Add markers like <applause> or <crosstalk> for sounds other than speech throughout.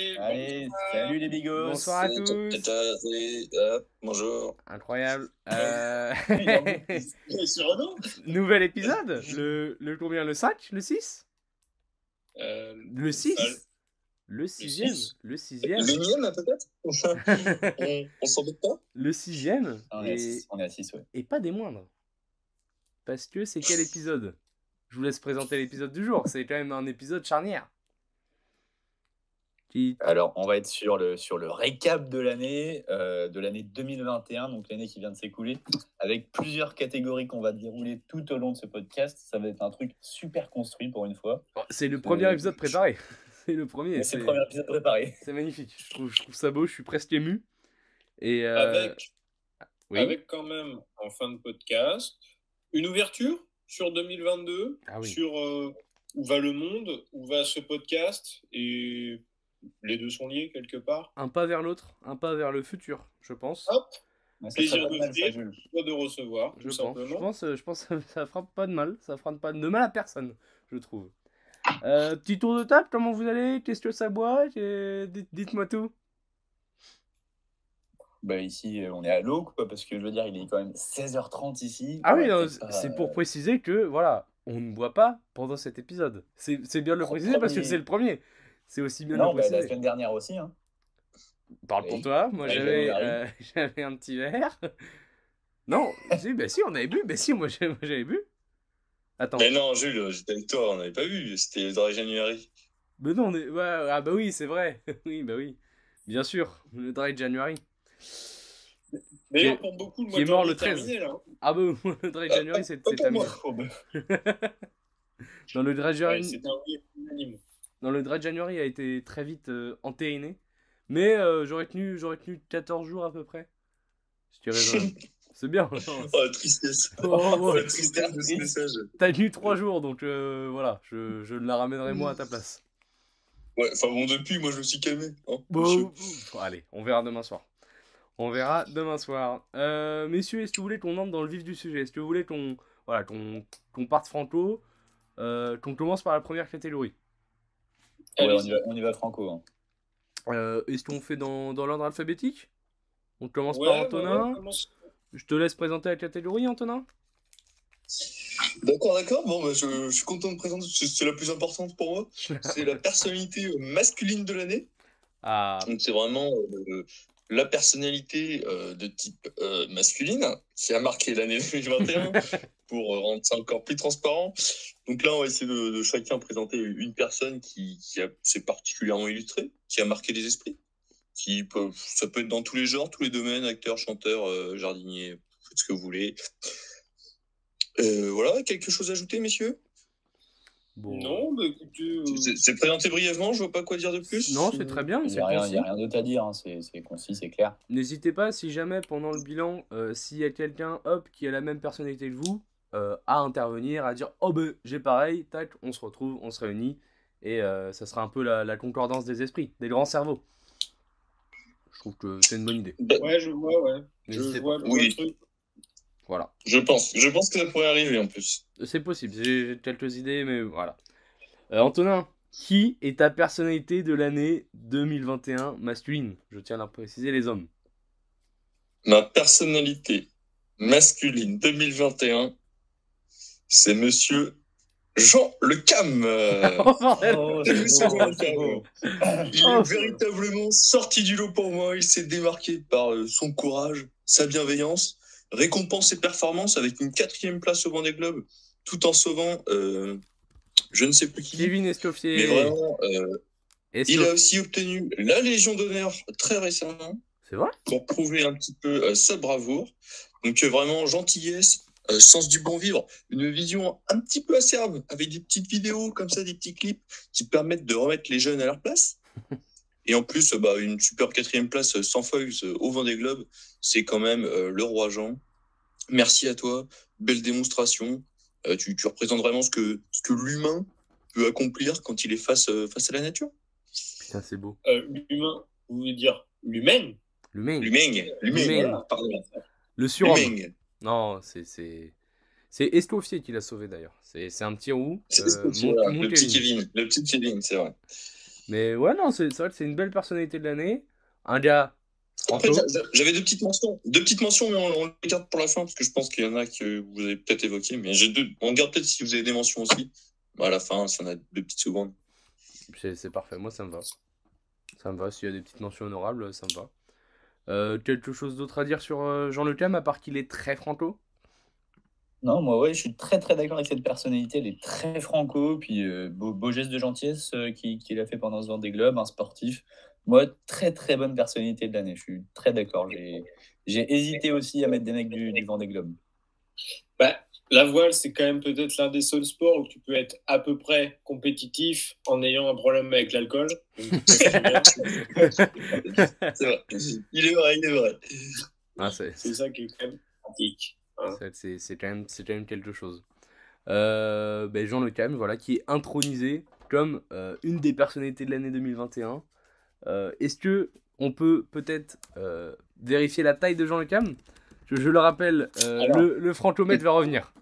Allez, salut les bigos. Bonsoir à tous. bonjour. Incroyable. Euh, <laughs> Nouvel épisode. Le, le combien? Le 5 Le 6 Euh, Le 6 Sale. Le sixième? six. Le sixième L'énième, peut-être? <laughs> On, on s'en doute pas? Le sixième Ah, on, est à et, six, on est à 6, ouais. et pas des moindres. Parce que c'est quel épisode? Je vous laisse présenter l'épisode du jour. C'est quand même un épisode charnière. Alors, on va être sur le, sur le récap de l'année, euh, de l'année 2021, donc l'année qui vient de s'écouler, avec plusieurs catégories qu'on va dérouler tout au long de ce podcast. Ça va être un truc super construit pour une fois. <laughs> C'est le premier Euh, épisode préparé. C'est le premier. C'est le premier épisode préparé. C'est magnifique. Je trouve, je trouve ça beau. Je suis presque ému. Et euh, avec, oui. avec quand même, en fin de podcast, une ouverture sur 2022, Ah oui. sur euh, où va le monde, où va ce podcast, et les deux sont liés quelque part. un pas vers l'autre, un pas vers le futur, je pense. Hop, ça Plaisir de mal, ça, dire. Soit de recevoir, je tout pense. Je pense, euh, je pense que ça fera pas de mal. Ça fera pas de mal à personne, je trouve. Euh, petit tour de table, comment vous allez? Qu'est-ce que ça boit? Dites- Dites-moi tout. Bah, ici, euh, on est à l'eau, quoi, parce que je veux dire, il est quand même 16h30 ici. Ah oui, c'est pour préciser que, voilà, on ne boit pas pendant cet épisode. C'est c'est bien de le préciser parce que c'est le premier. C'est aussi bien Non, bah, la semaine dernière aussi. Hein. Parle pour Oui. toi, moi Ouais, j'avais euh, <laughs> un petit verre. Non, si, bah si, on avait bu, bah si, moi j'avais bu. Attends, Mais non, Jules, j'étais avec toi, on n'avait pas vu, c'était le Dry January. mais non, on est... ouais, ah bah oui, c'est vrai, <laughs> oui, bah oui, bien sûr, le Dry January. D'ailleurs, Qui est- pour beaucoup, le qui mois est de mort le 13. est terminé, là. Ah bah <laughs> le Dry January c'est terminé. moi. Dans le Dry Ouais, January, oui unanime. Dans le Dry January a été très vite euh, entériné, mais euh, j'aurais tenu j'aurais tenu 14 jours à peu près. Est raisonnable. <laughs> C'est bien. Oh, <laughs> la tristesse. Oh, oh, la tristesse de ce message. T'as tenu 3 jours donc euh, voilà, je, je la ramènerai moi à ta place. Ouais, enfin bon, depuis, moi je me suis calmé. Hein, Bon, allez, on verra demain soir. On verra demain soir. Euh, messieurs, est-ce que vous voulez qu'on entre dans le vif du sujet? Est-ce que vous voulez qu'on voilà, qu'on qu'on parte franco euh, Qu'on commence par la première catégorie? Ouais, on, y va, on y va franco. hein. Euh, Est-ce qu'on fait dans, dans l'ordre alphabétique? On commence Ouais, par Antonin. commence. Je te laisse présenter la catégorie, Antonin. D'accord, d'accord. Bon, bah, je, je suis content de présenter, c'est la plus importante pour moi. C'est la personnalité masculine de l'année. Ah, Donc c'est vraiment euh, la personnalité euh, de type euh, masculine qui a marqué l'année <laughs> 2021 <laughs> pour euh, rendre ça encore plus transparent. Donc là, on va essayer de, de chacun présenter une personne qui, qui a- s'est particulièrement illustrée, qui a marqué les esprits. Qui peut, ça peut être dans tous les genres, tous les domaines, acteur, chanteur, euh, jardinier, faites ce que vous voulez. Voilà, quelque chose à ajouter, messieurs? Bon. Non, bah écoutez. euh, C'est c'est présenté brièvement, je vois pas quoi dire de plus. Non, c'est très bien, Il c'est n'y a, rien- concis. y a rien d'autre à dire. hein. C'est concis, c'est clair. N'hésitez pas, si jamais pendant le bilan, euh, s'il y a quelqu'un, hop, qui a la même personnalité que vous, euh, à intervenir, à dire oh ben j'ai pareil, tac, on se retrouve, on se réunit, et euh, ça sera un peu la, la concordance des esprits, des grands cerveaux. Je trouve que c'est une bonne idée. Ouais, je vois, ouais. Je vois le truc. Voilà, Je pense, je pense que ça pourrait arriver en plus. c'est possible, j'ai quelques idées, mais voilà. Euh, Antonin, qui est ta personnalité de l'année 2021 masculine? Je tiens à préciser les hommes. Ma personnalité masculine 2021, c'est monsieur Jean Le Cam. <laughs> Oh Oh, beau, beau. Il Oh, est véritablement sorti du lot pour moi. Il s'est démarqué par euh, son courage, sa bienveillance, récompense ses performances avec une quatrième place au Vendée Globe, tout en sauvant euh, je ne sais plus qui. Kevin Mais Escoffier. vraiment, euh, il a aussi obtenu la Légion d'honneur très récemment. C'est vrai? Pour prouver un petit peu euh, sa bravoure. Donc vraiment gentillesse, sens du bon vivre, une vision un petit peu acerbe, avec des petites vidéos comme ça, des petits clips qui permettent de remettre les jeunes à leur place. <laughs> Et en plus, bah, une super quatrième place sans feuilles au Vendée Globe, c'est quand même euh, le roi Jean. Merci à toi, belle démonstration. Euh, tu, tu représentes vraiment ce que, ce que l'humain peut accomplir quand il est face, euh, face à la nature. Putain, c'est beau. Euh, L'humain, vous voulez dire l'humaine? L'humain. L'humain, l'humain, L'humain. Le surhomme. L'humain. Non, c'est c'est c'est Escoffier qui l'a sauvé d'ailleurs. C'est c'est un petit roux. C'est euh, le petit Kevin. Kevin, le petit Kevin, c'est vrai. Mais ouais, non, c'est c'est vrai que c'est une belle personnalité de l'année. Un gars. Après, j'avais deux petites mentions. Deux petites mentions, mais on, on les garde pour la fin, parce que je pense qu'il y en a que vous avez peut-être évoqué. Mais j'ai deux. On garde peut-être si vous avez des mentions aussi. Bah, à la fin, si on a deux petites secondes. C'est parfait, moi ça me va. Ça me va, s'il y a des petites mentions honorables, ça me va. Euh, quelque chose d'autre à dire sur euh, Jean Le Cam, à part qu'il est très franco? Non, moi, ouais, je suis très très d'accord avec cette personnalité. Elle est très franco, puis euh, beau, beau geste de gentillesse euh, qu'il qu'il a fait pendant ce Vendée Globe, un sportif. Moi, très très bonne personnalité de l'année. Je suis très d'accord. J'ai j'ai hésité aussi à mettre des mecs du, du Vendée Globe. Bah, la voile, c'est quand même peut-être l'un des seuls sports où tu peux être à peu près compétitif en ayant un problème avec l'alcool. Donc, <laughs> C'est vrai. Il est vrai, il est vrai. Ah, c'est ça qui est quand même pratique. c'est- c'est- quand, même- c'est quand même quelque chose. Euh, ben, Jean Le Cam, voilà, qui est intronisé comme euh, une des personnalités de l'année 2021. Euh, Est-ce que on peut peut-être euh, vérifier la taille de Jean Le Cam je, je le rappelle, euh, Alors. le, le francomètre va revenir.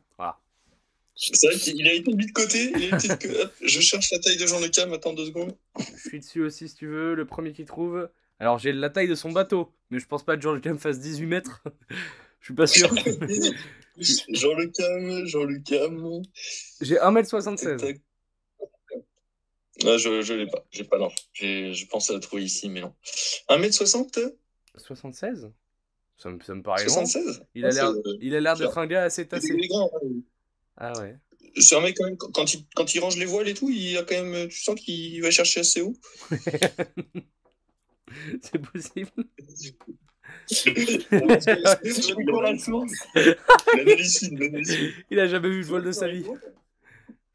C'est vrai qu'il a été mis de côté. Il a été que, hop, je cherche la taille de Jean Le Cam. Attends deux secondes. Je suis dessus aussi si tu veux, le premier qui trouve. Alors j'ai la taille de son bateau, mais je pense pas que Jean Le Cam fasse 18 mètres. <laughs> Je suis pas sûr. <laughs> Jean Le Cam, Jean Le Cam. J'ai 1m76. Ah, je je l'ai pas. J'ai pas. J'ai- Je pensais la trouver ici, mais non. 1m60 76 ça me, ça me paraît long. 76 Il a l'air, C'est- il a l'air d'être un gars assez Il tassé. est grand. hein. Ah ouais. C'est un mec quand même, quand il, quand il range les voiles et tout, il a quand même, tu sens qu'il va chercher assez haut. <laughs> C'est possible. Il a jamais vu le vol de sa vie.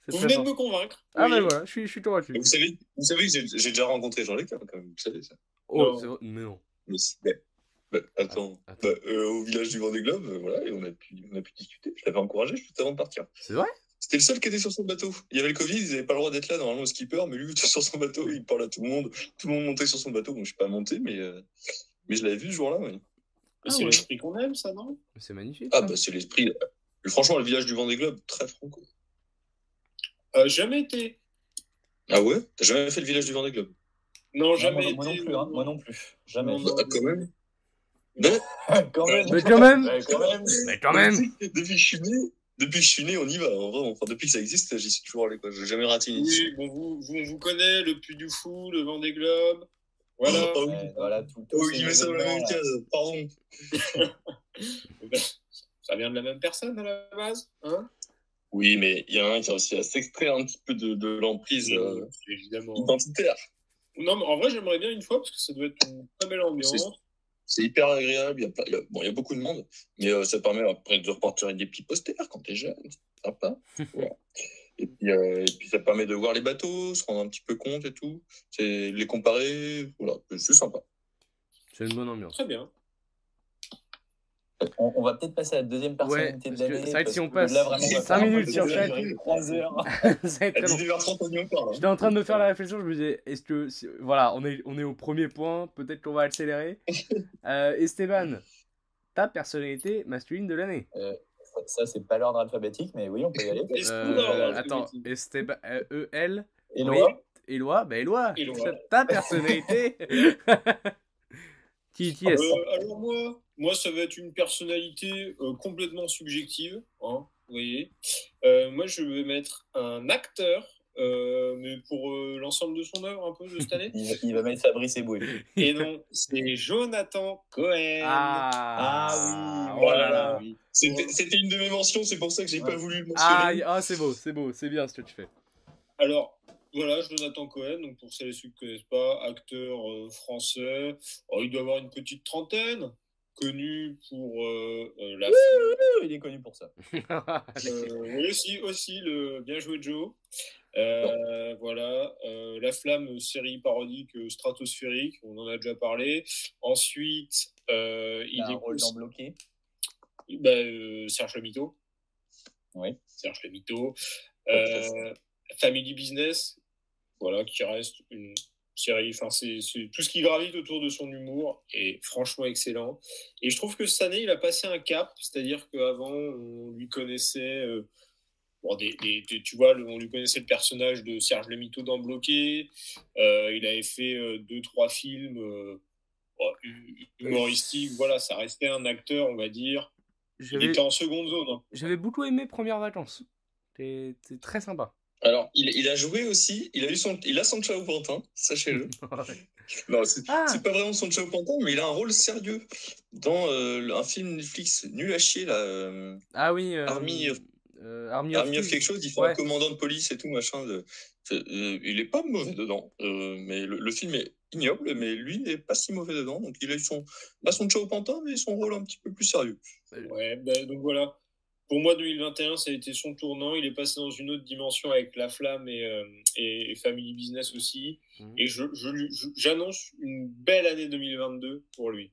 Vous venez de me convaincre. Ah Oui. ben voilà, je suis, je suis convaincu. Vous savez, vous savez que j'ai déjà rencontré Jean-Luc, hein, quand même, vous savez ça. Oh, Non. mais non. Mais si, mais- bah, attends, Ah, attends. Bah, euh, au village du Vendée Globe, euh, voilà, et on a pu, on a pu discuter. Je l'avais encouragé juste avant de partir. C'est vrai? C'était le seul qui était sur son bateau. Il y avait le Covid, ils n'avaient pas le droit d'être là, normalement, le skipper, mais lui, il était sur son bateau, il parle à tout le monde. Tout le monde montait sur son bateau, bon, je suis pas monté, mais, euh, mais je l'avais vu ce jour-là, oui. Mais Ah c'est ouais. l'esprit qu'on aime, ça, non? C'est magnifique. Ah, ça. bah, c'est l'esprit. euh, Franchement, le village du Vendée Globe, très franco. Euh, Jamais été. Ah ouais? T'as jamais fait le village du Vendée Globe Non, Non, jamais moi, moi été. non plus, hein, moi non plus. Jamais. Bah, quand même. quand même. Mais quand même Ouais, quand même. Mais quand même Depuis, que je suis né, depuis que je suis né, on y va. En vrai, enfin, depuis que ça existe, j'y suis toujours allé. Quoi. J'ai jamais raté une édition. Oui, bon, vous, vous, on vous connaît, le Puy du Fou, le Vendée Globe. Voilà. Oh, oui. Ouais, voilà, tout, tous Oh, met ça dans la même case, pardon. <laughs> Ça vient de la même personne à la base, hein? Oui, mais il y en a un qui a réussi à s'extraire un petit peu de, de l'emprise euh, identitaire. Non, mais en vrai, j'aimerais bien une fois parce que ça doit être une très belle ambiance. C'est hyper agréable. Il y, a, plein- il y a- bon, il y a beaucoup de monde, mais euh, ça permet après de repartir avec des petits posters quand t'es jeune. C'est sympa. <laughs> Voilà. Et puis, euh, et puis ça permet de voir les bateaux, se rendre un petit peu compte et tout. C'est les comparer. Voilà, c'est sympa. C'est une bonne ambiance. Très bien. On, on va peut-être passer à la deuxième Ouais, personnalité de l'année. c'est vrai que parce si on passe là, vraiment, on va cinq faire un minutes peu sur durer trois heures. Ça va être À très long. 19h30, on y en parle. hein. J'étais en train de me faire la réflexion, je me disais, est-ce que, si- voilà, on est, on est au premier point, peut-être qu'on va accélérer. <laughs> Euh, Esteban, ta personnalité masculine de l'année. Ça, c'est pas l'ordre alphabétique, mais oui, on peut y aller. Euh, va attends, Esteban, euh, E-L, Éloi, Éloi, bah Éloi. ta personnalité. <laughs> qui, qui est-ce Euh, alors moi, moi, ça va être une personnalité euh, complètement subjective, hein, vous voyez. Euh, moi, je vais mettre un acteur, euh, mais pour euh, l'ensemble de son œuvre un peu de cette année. <laughs> il, va- il va mettre Fabrice Eboué. Et non, c'est Jonathan Cohen. Ah, Ah oui, voilà. oui. C'était une de mes mentions, c'est pour ça que j'ai Ouais. pas voulu le Ah, mentionner. y- ah, c'est beau, c'est beau, c'est bien ce que tu fais. Alors, voilà, Jonathan Cohen, donc pour celles et ceux qui ne connaissent pas, acteur euh, français. Alors, il doit avoir une petite trentaine, connu pour euh, euh, la Il est connu pour ça. <laughs> Euh, oui, aussi, aussi, le bien joué Joe. Euh, voilà, euh, La Flamme, série parodique stratosphérique, on en a déjà parlé. Ensuite, euh, Il a un est rôle dans Bloqué. bah, euh, Serge Le. Oui. Serge Le. Euh, Family Business, voilà, qui reste une série, enfin, c'est tout ce qui gravite autour de son humour est franchement excellent. Et je trouve que cette année, il a passé un cap, c'est-à-dire qu'avant, on lui connaissait euh, bon, des, des- des- tu vois, le- on lui connaissait le personnage de Serge Lemito dans Bloqué. Euh, il avait fait euh, deux, trois films euh, hu- humoristiques. Voilà, ça restait un acteur, on va dire. Il était en seconde zone. hein. j'avais beaucoup aimé Premières Vacances. C'est très sympa. Alors, il, il a joué aussi, il a, eu son, il a son Chao Pantin, sachez-le. <laughs> Non, c'est Ah. c'est pas vraiment son Chao Pantin, mais il a un rôle sérieux dans euh, un film Netflix nul à chier, là. euh, ah oui. euh, Army of- euh, Army Army of Thieves. quelque chose, il fait Ouais. un commandant de police et tout, machin. De... euh, il est pas mauvais dedans, euh, mais le, le film est ignoble, mais lui n'est pas si mauvais dedans, donc il a eu son, pas son Chao Pantin, mais son rôle un petit peu plus sérieux. Ouais, ben, donc voilà. Pour moi, 2021, ça a été son tournant. Il est passé dans une autre dimension avec La Flamme et, euh, et, Family Business aussi. Mhm. Et je, je je- j'annonce une belle année 2022 pour lui.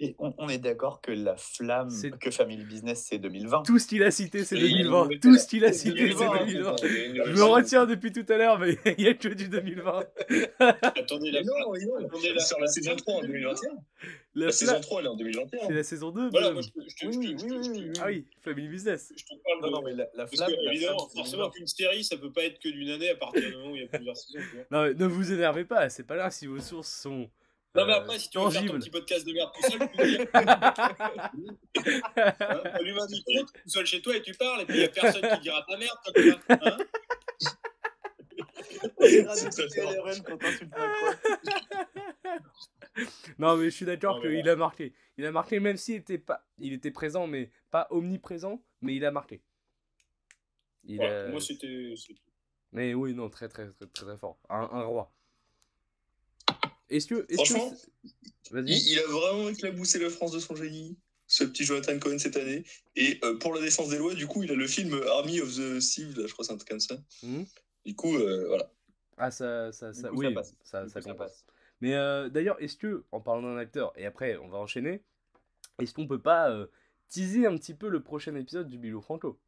Et on, on est d'accord que la flamme, C'est- que Family Business, c'est 2020. Tout ce qu'il a cité, c'est Oui, 2020. mais- Tout ce qu'il a cité, c'est 2020, 2020. Je me retiens depuis tout à l'heure, mais il y a que du 2020. <laughs> Attendez, la non, non, Attendez, la- sur la saison 3 en 2021. La La fla- saison 3, elle est en 2021. C'est la saison 2. Voilà, bonhomme. moi, je, te- je te- Oui, je oui, oui. Ah oui, Family Business. je te parle Non, de- non, mais la, flamme. que, la évidemment, flamme, c'est forcément 2020. qu'une série, ça peut pas être que d'une année à partir du moment où il y a plusieurs saisons. Non, mais ne vous énervez pas, c'est pas grave si vos sources sont. Non, mais euh, après, si tu veux faire ton petit podcast de merde tout seul, tu peux dire. Hein, Allume un micro, tout seul chez toi et tu parles, et puis il n'y a personne qui dira ta merde. toi, hein. Non, mais je suis d'accord qu'il a marqué. Il a marqué, même s'il était pas, il était présent, mais pas omniprésent, mais il a marqué. Il a- moi, c'était. c'était- Mais oui, non, très très très très, très fort. Un, un roi. Est-ce que, est-ce Franchement, que. Il, il a vraiment éclaboussé la France de son génie, ce petit Jonathan Cohen cette année. Et euh, pour la défense des lois, du coup, il a le film Army of the Sea, je crois que c'est un truc comme ça. Mhm. Du coup, euh, voilà. Ah ça, ça, ça, coup, oui, ça passe. ça, coup, ça passe. Mais euh, d'ailleurs, est-ce que, en parlant d'un acteur, et après on va enchaîner, est-ce qu'on peut pas euh, teaser un petit peu le prochain épisode du Bilo Franco?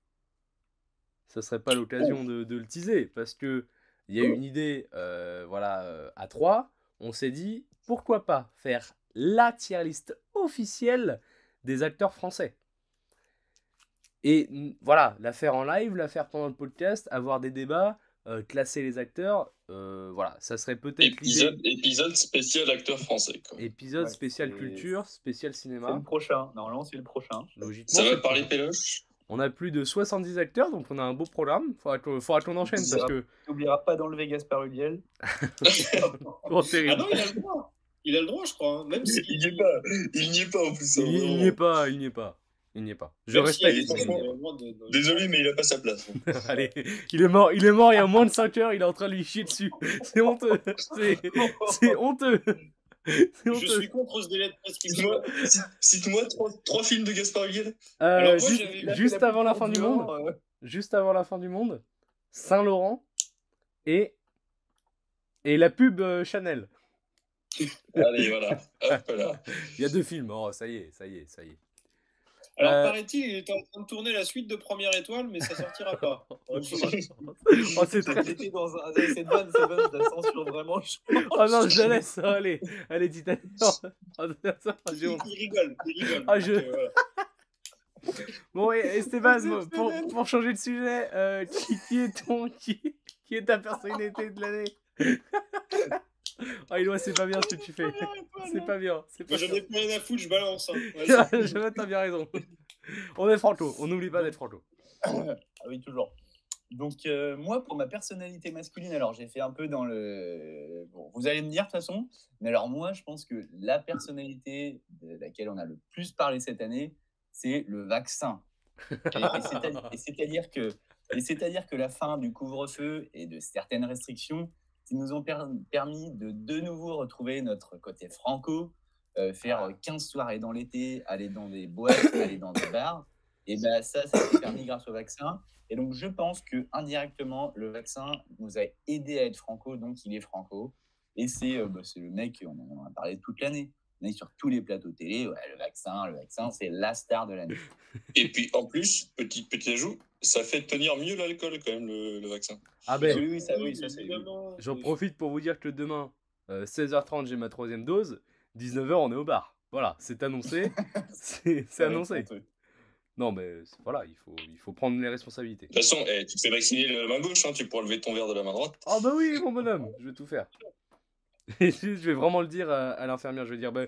Ça serait pas l'occasion de, de le teaser, parce que il y a une idée, euh, voilà, euh, à 3, on s'est dit, pourquoi pas faire la tier list officielle des acteurs français et voilà, la faire en live, la faire pendant le podcast, avoir des débats, euh, classer les acteurs, euh, voilà, ça serait peut-être. Épisode, épisode spécial acteur français. Quoi. Épisode Ouais, spécial c'est- culture, spécial C'est cinéma. le prochain. Normalement, c'est le prochain. Logiquement, Ça c'est va le parler péloche? On a plus de 70 acteurs, donc on a un beau programme. Faudra qu'on faudra qu'on enchaîne parce que. N'oubliera pas d'enlever Gaspard. <laughs> Oh, terrible. Ah non, il a le droit. Il a le droit, je crois. hein. Même si. Il n'y est pas. Il n'y est pas en plus. hein, il n'y est pas, il n'y est pas. Il n'y est pas. Je même s'il respecte. de- Désolé, mais il a pas sa place. <laughs> Allez, il est mort, il est mort il y a moins de 5 heures, il est en train de lui chier dessus. C'est honteux. C'est c'est honteux. <laughs> Je suis contre ce délai de prescription. Cite-moi cite- cite-moi trois, trois films de Gaspard Huliel. Euh, juste avant la fin du monde, euh, juste avant la fin du monde, Saint-Laurent et et la pub euh, Chanel. Allez, voilà. Hop là. <laughs> Il y a deux films. Oh, ça y est, ça y est, ça y est. Alors, Euh, paraît-il, il est en train de tourner la suite de Première Étoile, mais ça sortira pas. <laughs> Oh, c'est très... Dans un. Cette bonne, cette bonne, je la censure vraiment. je- oh non, je la laisse. Oh, allez, allez, dis <laughs> Oh, il, rigole, il rigole. Ah, je- euh, voilà. Bon, et <laughs> Esteban, pour, pour changer de sujet, euh, qui, qui est ton. Qui, qui est ta personnalité de l'année? <laughs> Ah, Eloi, c'est pas bien ce que tu fais. C'est pas bien. Pas Moi, j'en ai plus rien à foutre, je balance. Hein. <laughs> T'as bien raison. <laughs> On est franco, on n'oublie pas d'être franco. <coughs> Ah oui, toujours. Donc, euh, moi, pour ma personnalité masculine, alors j'ai fait un peu dans le. Bon, vous allez me dire de toute façon, mais alors moi, je pense que la personnalité de laquelle on a le plus parlé cette année, c'est le vaccin. Et, et c'est-à- et c'est-à-dire que, et c'est-à-dire que la fin du couvre-feu et de certaines restrictions qui nous ont per- permis de de nouveau retrouver notre côté franco, euh, faire euh, 15 soirées dans l'été, aller dans des boîtes, <coughs> aller dans des bars. Et ben ça, ça s'est permis grâce au vaccin. Et donc, je pense que indirectement, le vaccin nous a aidé à être franco, donc il est franco. Et c'est euh, bah, c'est le mec, on en a parlé toute l'année. On est sur tous les plateaux télé, ouais, le vaccin, le vaccin, c'est la star de l'année. Et puis, en plus, petit, petit ajout, ça fait tenir mieux l'alcool quand même, le, le vaccin. Ah ben, Oui, oui, ça, oui, ça c'est. j'en profite pour vous dire que demain, euh, 16h30, j'ai ma troisième dose. 19h, on est au bar. Voilà, c'est annoncé. <laughs> C'est annoncé. Non, mais voilà, il faut, il faut prendre les responsabilités. De toute façon, eh, tu te fais vacciner la main gauche, hein, tu pourras lever ton verre de la main droite. Ah bah oui, mon bonhomme, je vais tout faire. <laughs> Et je je vais vraiment le dire à, à l'infirmière, je vais dire, bah,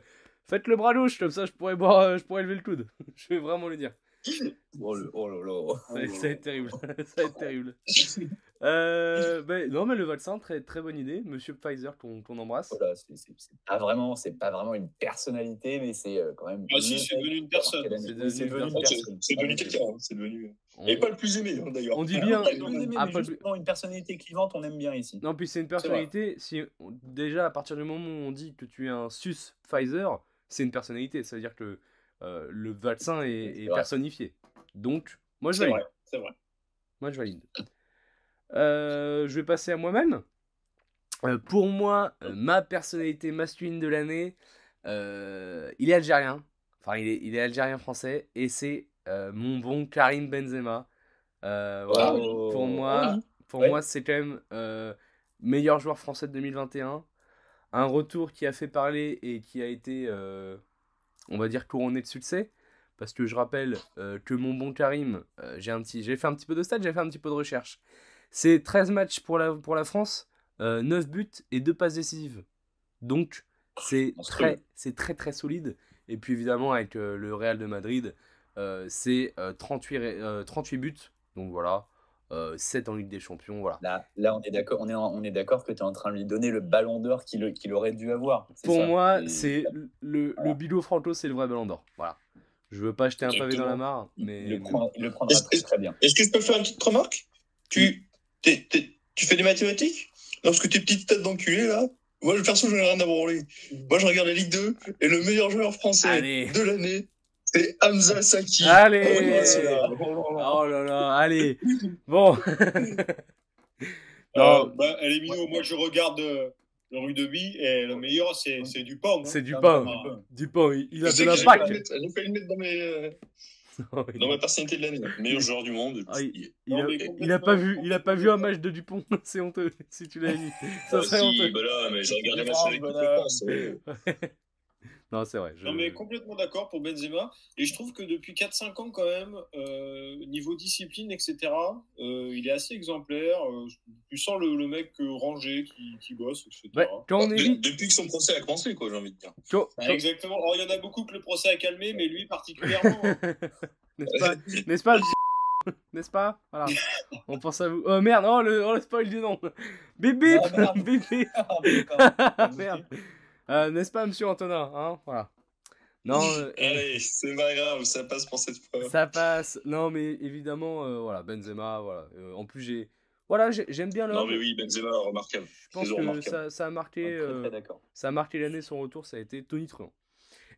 faites le bras gauche, comme ça je pourrais, boire, euh, je pourrais lever le coude. <laughs> Je vais vraiment le dire. <laughs> Oh, le- oh là là. Ça, va être- ça va être terrible. <laughs> ça va être terrible. <laughs> Euh, bah, non, mais le vaccin, très, très bonne idée. Monsieur Pfizer, qu'on qu'on embrasse. Voilà, c'est pas vraiment, c'est pas vraiment une personnalité, mais c'est euh, quand même. Ah si, c'est devenu une personne. C'est devenu C'est devenu une c'est- personne. C'est devenu quelqu'un, hein, c'est devenu. On- Et pas le plus aimé, hein, d'ailleurs. On dit bien. Pas le plus aimé, Ah, pas justement, une personnalité clivante, on aime bien ici. Non, puis c'est une personnalité. Si déjà à partir du moment où on dit que tu es un sus Pfizer, c'est une personnalité. Ça veut dire que euh, le vaccin est, personnifié. Donc, moi je valide. c'est vrai. Moi je valide. Euh, je vais passer à moi-même. Euh, pour moi, ma personnalité masculine de l'année, il est algérien. Enfin, il est, il est algérien-français. Et c'est mon bon Karim Benzema. Voilà. Oh. Pour moi, pour moi c'est quand même meilleur joueur français de 2021. Un retour qui a fait parler et qui a été, on va dire, couronné de succès. Parce que je rappelle euh, que mon bon Karim, euh, j'ai un petit, j'ai fait un petit peu de stats, j'ai fait un petit peu de recherche. C'est 13 matchs pour la, pour la France, euh, 9 buts et 2 passes décisives. Donc, c'est très, c'est très très solide. Et puis évidemment, avec euh, le Real de Madrid, euh, c'est euh, 38, ré- euh, 38 buts. Donc voilà, euh, 7 en Ligue des Champions. Voilà. Là, là, on est d'accord. On est, on est d'accord que tu es en train de lui donner le Ballon d'Or qu'il qu'il aurait dû avoir. Pour ça moi, c'est le, le Bilo Franco, c'est le vrai ballon d'or. Voilà. Je veux pas jeter un pavé dans la mare, mais. il le prend, il le prendra très, très bien. Est-ce que je peux faire une petite remarque? Tu, t'es- t'es- tu fais des mathématiques? Lorsque tes petites têtes d'enculé, là, moi, le perso, j'en ai rien à branler. Moi, je regarde la Ligue 2, et le meilleur joueur français Allez. de l'année, c'est Hamza Saki. Allez Oh là là. Oh là là, allez Bon <laughs> <laughs> Euh, Non, bah, elle est mignonne. Moi, je regarde euh, le rugby et le meilleur, c'est c'est Dupont. hein. c'est du Ah, pain. bah, Du pain, il, il a de l'impact. le j'ai failli le mettre dans, mes, <laughs> euh, dans ma personnalité de l'année. Meilleur joueur du monde. Ah, il, Non, a, mais il a pas vu, il a pas vu un match de Dupont, c'est honteux si tu l'avais vu. Ça Ah, serait si, honteux. bah là, mais j'ai regardé Les ma série France, contre voilà. France. euh, Non, c'est vrai. je- Non, mais complètement d'accord pour Benzema. Et je trouve que depuis 4-5 ans, quand même, euh, niveau discipline, etc., euh, il est assez exemplaire. Euh, tu sens le, le mec rangé qui, qui bosse, etc. Ouais, quand on est de- dit. depuis que son procès a commencé, quoi, j'ai envie de dire. quand- quand- exactement. Alors, il y en a beaucoup que le procès a calmé, mais lui particulièrement. hein. <laughs> N'est-ce pas N'est-ce pas le- <laughs> N'est-ce pas? Voilà. <laughs> On pense à vous. Oh merde, oh le, oh, le spoil du nom. Bip bip Ah, merde. Bip bip Ah, d'accord. Merde. Euh, N'est-ce pas, monsieur Antonin hein Voilà. Non, euh, Allez, c'est pas grave, ça passe pour cette fois. ça passe. Non, mais évidemment, euh, voilà, Benzema, voilà. Euh, en plus, j'ai. Voilà, j'ai- j'aime bien Non, l'homme. mais oui, Benzema, remarquable. Je pense que remarquable. ça, ça a marqué, Très, très ça a marqué l'année. Son retour, ça a été Tony Truant.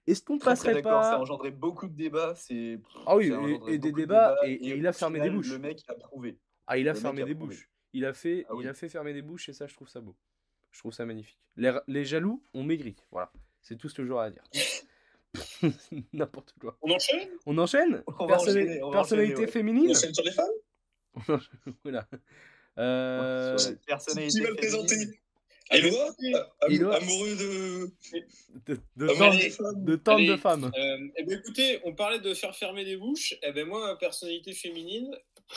Est-ce qu'on Très, très passerait d'accord. Ça a pas engendré beaucoup de débats. c'est- Ah oui, et- des débats, et- et il a fermé final, des bouches. Le mec a prouvé. Ah, il a Le fermé a des prouvé. bouches. Il a fait, Ah oui. il a fait fermer des bouches et ça, je trouve ça beau. Je trouve ça magnifique. Les, les jaloux ont maigri. Voilà, c'est tout ce que j'aurais à dire. <laughs> N'importe quoi. On enchaîne? On enchaîne? On va Personnali- enchaîner, on va Personnalité enchaîner, ouais. féminine? On enchaîne sur les femmes? <laughs> Voilà. Euh, personnalité Qui va le présenter Éloi Am- Éloi. Amoureux de. de, de, de tant de Allez. femmes. Euh, eh ben, écoutez, on parlait de faire fermer des bouches. Eh ben, moi, ma personnalité féminine,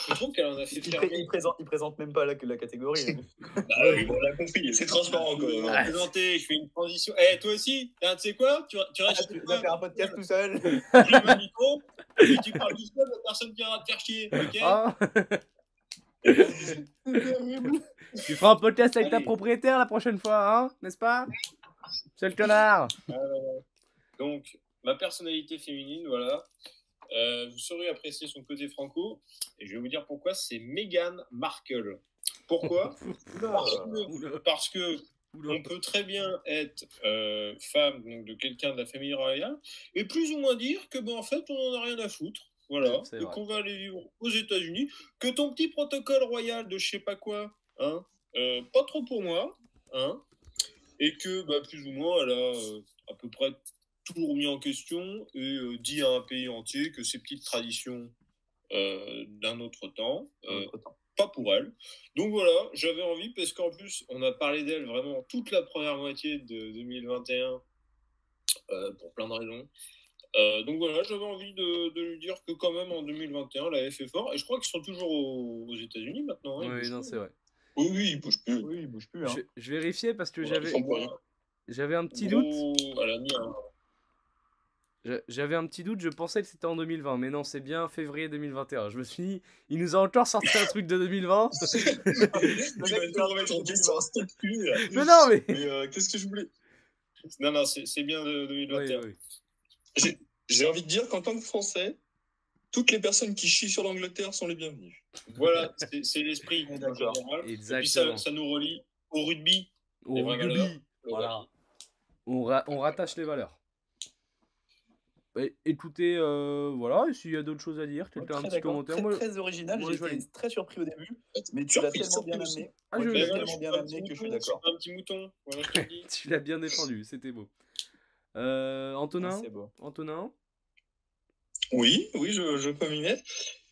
je trouve qu'elle en a fait Il, pré- fermer. il présente, il présente même pas la, la catégorie. hein. <laughs> Bah oui, bon, on l'a compris, c'est transparent hein. vais présenter, je fais une transition. Eh, toi aussi, tu sais quoi? Tu, tu Ah, restes tu vas faire un podcast tout seul. tu le micro, et tu parles du seul, la personne qui viendra te faire chier. Ok? Ah. <laughs> tu feras un podcast avec ta Allez. propriétaire la prochaine fois, hein N'est-ce pas? C'est le connard. Donc, ma personnalité féminine, voilà. Euh, vous saurez apprécier son côté franco. Et je vais vous dire pourquoi. C'est Meghan Markle. Pourquoi <laughs> Parce que- Parce on peut très bien être euh, femme donc de quelqu'un de la famille royale et plus ou moins dire que ben en fait on en a rien à foutre voilà et qu'on va aller vivre aux États-Unis que ton petit protocole royal de je sais pas quoi hein euh, pas trop pour moi hein et que bah, plus ou moins elle a euh, à peu près tout remis en question et euh, dit à un pays entier que ces petites traditions euh, d'un autre temps euh, pas pour elle. Donc voilà, j'avais envie parce qu'en plus, on a parlé d'elle vraiment toute la première moitié de 2021 euh, pour plein de raisons. Euh, donc voilà, j'avais envie de, de lui dire que quand même en 2021, la F est fort. Et je crois qu'ils sont toujours aux, aux États-Unis maintenant. hein, ils Oui, bougent non, c'est vrai. Oui, oui, il bouge plus. Oui, il bouge plus. Hein. Je, je vérifiais parce que Ouais, j'avais ils un petit doute. Gros- elle a mis un- Je- J'avais un petit doute, je pensais que c'était en 2020, mais non, c'est bien février 2021. Je me suis dit, il nous a encore sorti un truc de 2020. Tu vas tout remettre en question, stop plus. là. mais non, mais. Mais euh, qu'est-ce que je voulais? Non, non, c'est bien de Oui, 2021. oui. J'ai envie de dire qu'en tant que Français, toutes les personnes qui chient sur l'Angleterre sont les bienvenues. Voilà, <laughs> c'est l'esprit général. Et puis Exactement. ça, ça nous relie au rugby. Au rugby. valeurs. Voilà. On, ra- on rattache les valeurs. Et- écoutez, euh, voilà, et s'il y a d'autres choses à dire, Très quelqu'un un petit commentaire? Très, Moi, très original. je J'étais très surpris au début, mais tu l'as tellement bien aussi. amené. Ah, je- tu l'as je- tellement bien amené que je suis d'accord. Un petit mouton. Voilà, je te le dis. <laughs> tu l'as bien défendu, c'était beau. Euh, Antonin? C'est beau. Antonin? Oui, oui, je, je peux m'y mettre.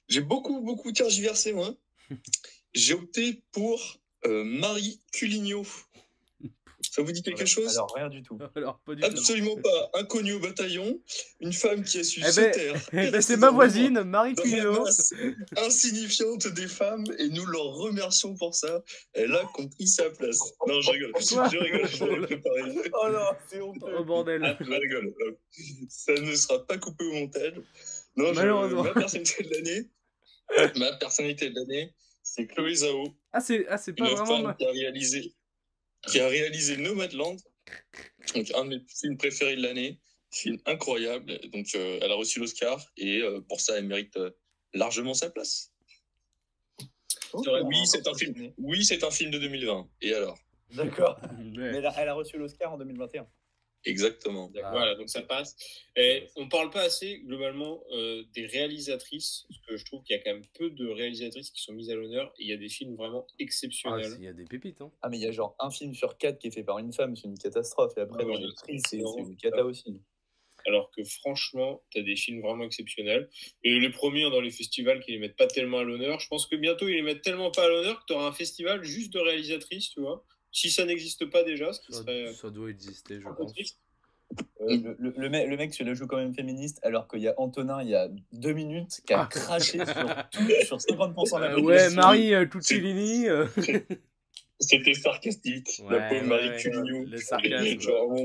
J'ai beaucoup, beaucoup tergiversé, moi. <laughs> J'ai opté pour euh, Marie Culigno. Ça vous dit quelque chose? Alors, rien du tout. <laughs> Alors, pas du tout. Absolument pas. Inconnue au bataillon, une femme qui a su Eh se ben, taire. <laughs> Eh ben, c'est ma voisine, Marie masse insignifiante des femmes et nous leur remercions pour ça. Elle a compris sa place. Non, je rigole. Quoi Je rigole, je. <laughs> Oh non, c'est honteux. Oh bordel. Je rigole. Ça ne sera pas coupé au montage. Non, je- Malheureusement. ma personnalité de l'année, ma personnalité de l'année, c'est Chloé Zhao, Ah, c'est ah, pas vraiment. femme qui a réalisé, qui a réalisé Nomadland, donc un de mes films préférés de l'année, film incroyable. Donc, euh, elle a reçu l'Oscar et euh, pour ça, elle mérite euh, largement sa place. Vrai, on oui, c'est un film. Oui, c'est un film de 2020. Et alors? D'accord. <laughs> Mais elle a, elle a reçu l'Oscar en 2021. Exactement. Ah. Voilà, donc ça passe. Et on parle pas assez, globalement, euh, des réalisatrices, parce que je trouve qu'il y a quand même peu de réalisatrices qui sont mises à l'honneur, et il y a des films vraiment Ah, exceptionnels. il y a des pépites, hein. Ah, mais il y a genre un film sur quatre qui est fait par une femme, c'est une catastrophe. Et après, Ouais, dans les c'est une cata aussi. Alors que franchement, tu as des films vraiment exceptionnels. Et les premiers hein, dans les festivals qui les mettent pas tellement à l'honneur, je pense que bientôt ils les mettent tellement pas à l'honneur que tu auras un festival juste de réalisatrices, tu vois. Si ça n'existe pas déjà, ce qui Ça, serait ça doit exister, je pense. Euh, le, le- le mec, le mec se la joue quand même féministe, alors qu'il y a Antonin, il y a deux minutes, qui a Ah. craché <laughs> sur, tout, sur 50% de la Euh, population. ouais, Marie euh, euh, <laughs> C'était sarcastique. Ouais, la pauvre ouais, Marie ouais. Culigno. Le sarcasme. <laughs> Genre,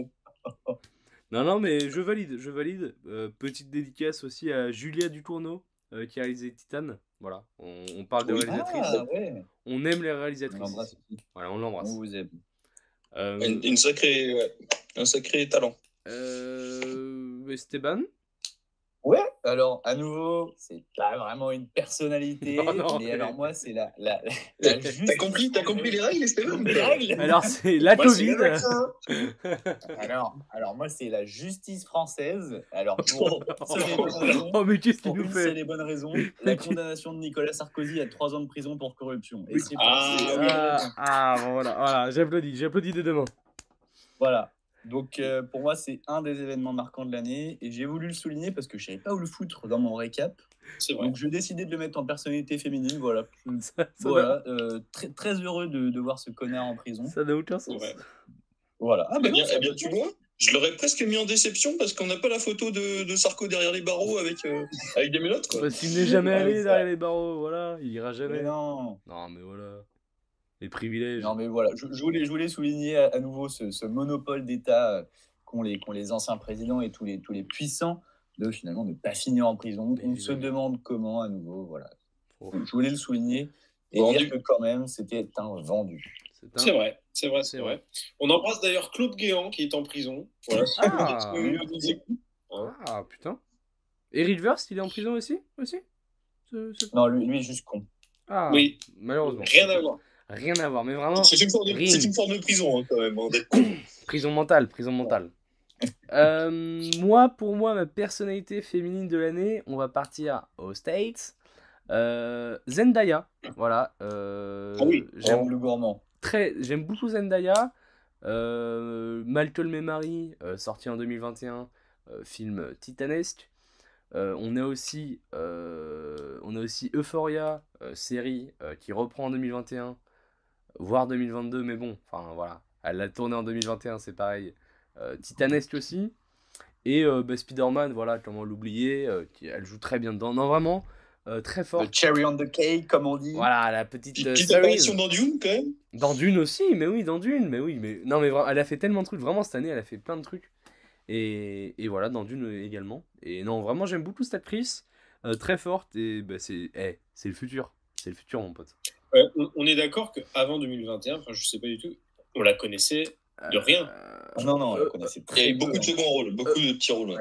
Non, non, mais je valide, je valide. Euh, petite dédicace aussi à Julia Ducournau, euh, qui a réalisé Titan. Voilà, on, on parle de Oui. réalisatrices. Ah, ouais. On aime les On réalisatrices. l'embrasse ici. aussi. Voilà, on On l'embrasse. vous aime. Euh, une, une sacrée, ouais, un sacré talent. euh, Esteban? Alors à nouveau, c'est pas vraiment une personnalité, <laughs> Non, non, mais mais- alors moi, c'est la, la, la, <laughs> T'as la juste- t'as compris, t'as compris les règles, Esteban Les règles Alors, c'est <laughs> la Moi, Covid. alors, alors moi, c'est la justice française. Alors, pour et bonne raison, Oh, mais qu'est-ce qu'il nous fait et bonne raison, la condamnation de Nicolas Sarkozy à trois ans de prison pour corruption. Et c'est Ah, ah, ah, bon, voilà, voilà j'applaudis, j'applaudis des deux mains. Voilà. Donc euh, pour moi, c'est un des événements marquants de l'année et j'ai voulu le souligner parce que je savais pas où le foutre dans mon récap. C'est vrai. Donc j'ai décidé de le mettre en personnalité féminine. Voilà. <laughs> Ça ça n'a Voilà. euh, très, très heureux de, de voir ce connard en prison. ça n'a aucun sens. Ouais. Voilà. Ah Eh bah bien, non, eh bien, tu vois, je l'aurais presque mis en déception parce qu'on n'a pas la photo de, de Sarko derrière les barreaux avec, euh, avec des menottes. Quoi. Parce qu'il n'est jamais allé derrière les barreaux, voilà, il ira Mais jamais. non. Non, mais voilà. Les privilèges. Non mais voilà. Je, je voulais, je voulais souligner à, à nouveau ce, ce monopole d'État euh, qu'ont les, qu'ont les anciens présidents et tous les, tous les puissants de finalement ne pas finir en prison. On se demande comment à nouveau. Voilà. Oh, Je voulais le souligner et Vendu. dire que quand même c'était un vendu. c'est un- vrai, c'est vrai, C'est vrai. On embrasse d'ailleurs Claude Guéant qui est en prison. Voilà. Ah. Écoute. Ah, putain. Et Rivers, il est en prison aussi, aussi? Ce- ce- Non, lui, lui est juste con. Ah, Oui, malheureusement. rien à voir. Rien à voir, mais vraiment, C'est une, forme de- Rime. c'est une forme de prison hein, quand même. hein, d'être con. <coughs> prison mentale, prison mentale. Euh, moi, pour moi, ma personnalité féminine de l'année, on va partir aux States. Euh, Zendaya, voilà. euh, Ah oui. J'aime J'aime le gourmand. très, j'aime beaucoup Zendaya. Euh, Malcolm et Marie, euh, sorti en 2021, euh, film titanesque. Euh, on a aussi, euh, on a aussi Euphoria, euh, série euh, qui reprend en 2021, voire 2022, mais bon, enfin voilà, elle l'a tourné en 2021, c'est pareil. Euh, titanesque aussi. Et euh, bah, Spider-Man, voilà, comment l'oublier, euh, elle joue très bien dedans. Non, vraiment, euh, très Le forte. cherry on the cake, comme on dit. Voilà, la petite euh, petite apparition dans Dune, quand même. Dans Dune aussi, mais oui, dans Dune, mais oui, mais non, mais elle a fait tellement de trucs, vraiment cette année, elle a fait plein de trucs. Et, et voilà, dans Dune également. Et non, vraiment, j'aime beaucoup cette actrice, euh, très forte, et bah, c'est eh, c'est le futur. C'est le futur, mon pote. Ouais, on, on est d'accord qu'avant 2021, enfin, je sais pas du tout, on la connaissait de rien. Euh, non, non, on la Euh, connaissait Il y très a eu peu, beaucoup de hein. seconds rôles, beaucoup de petits rôles.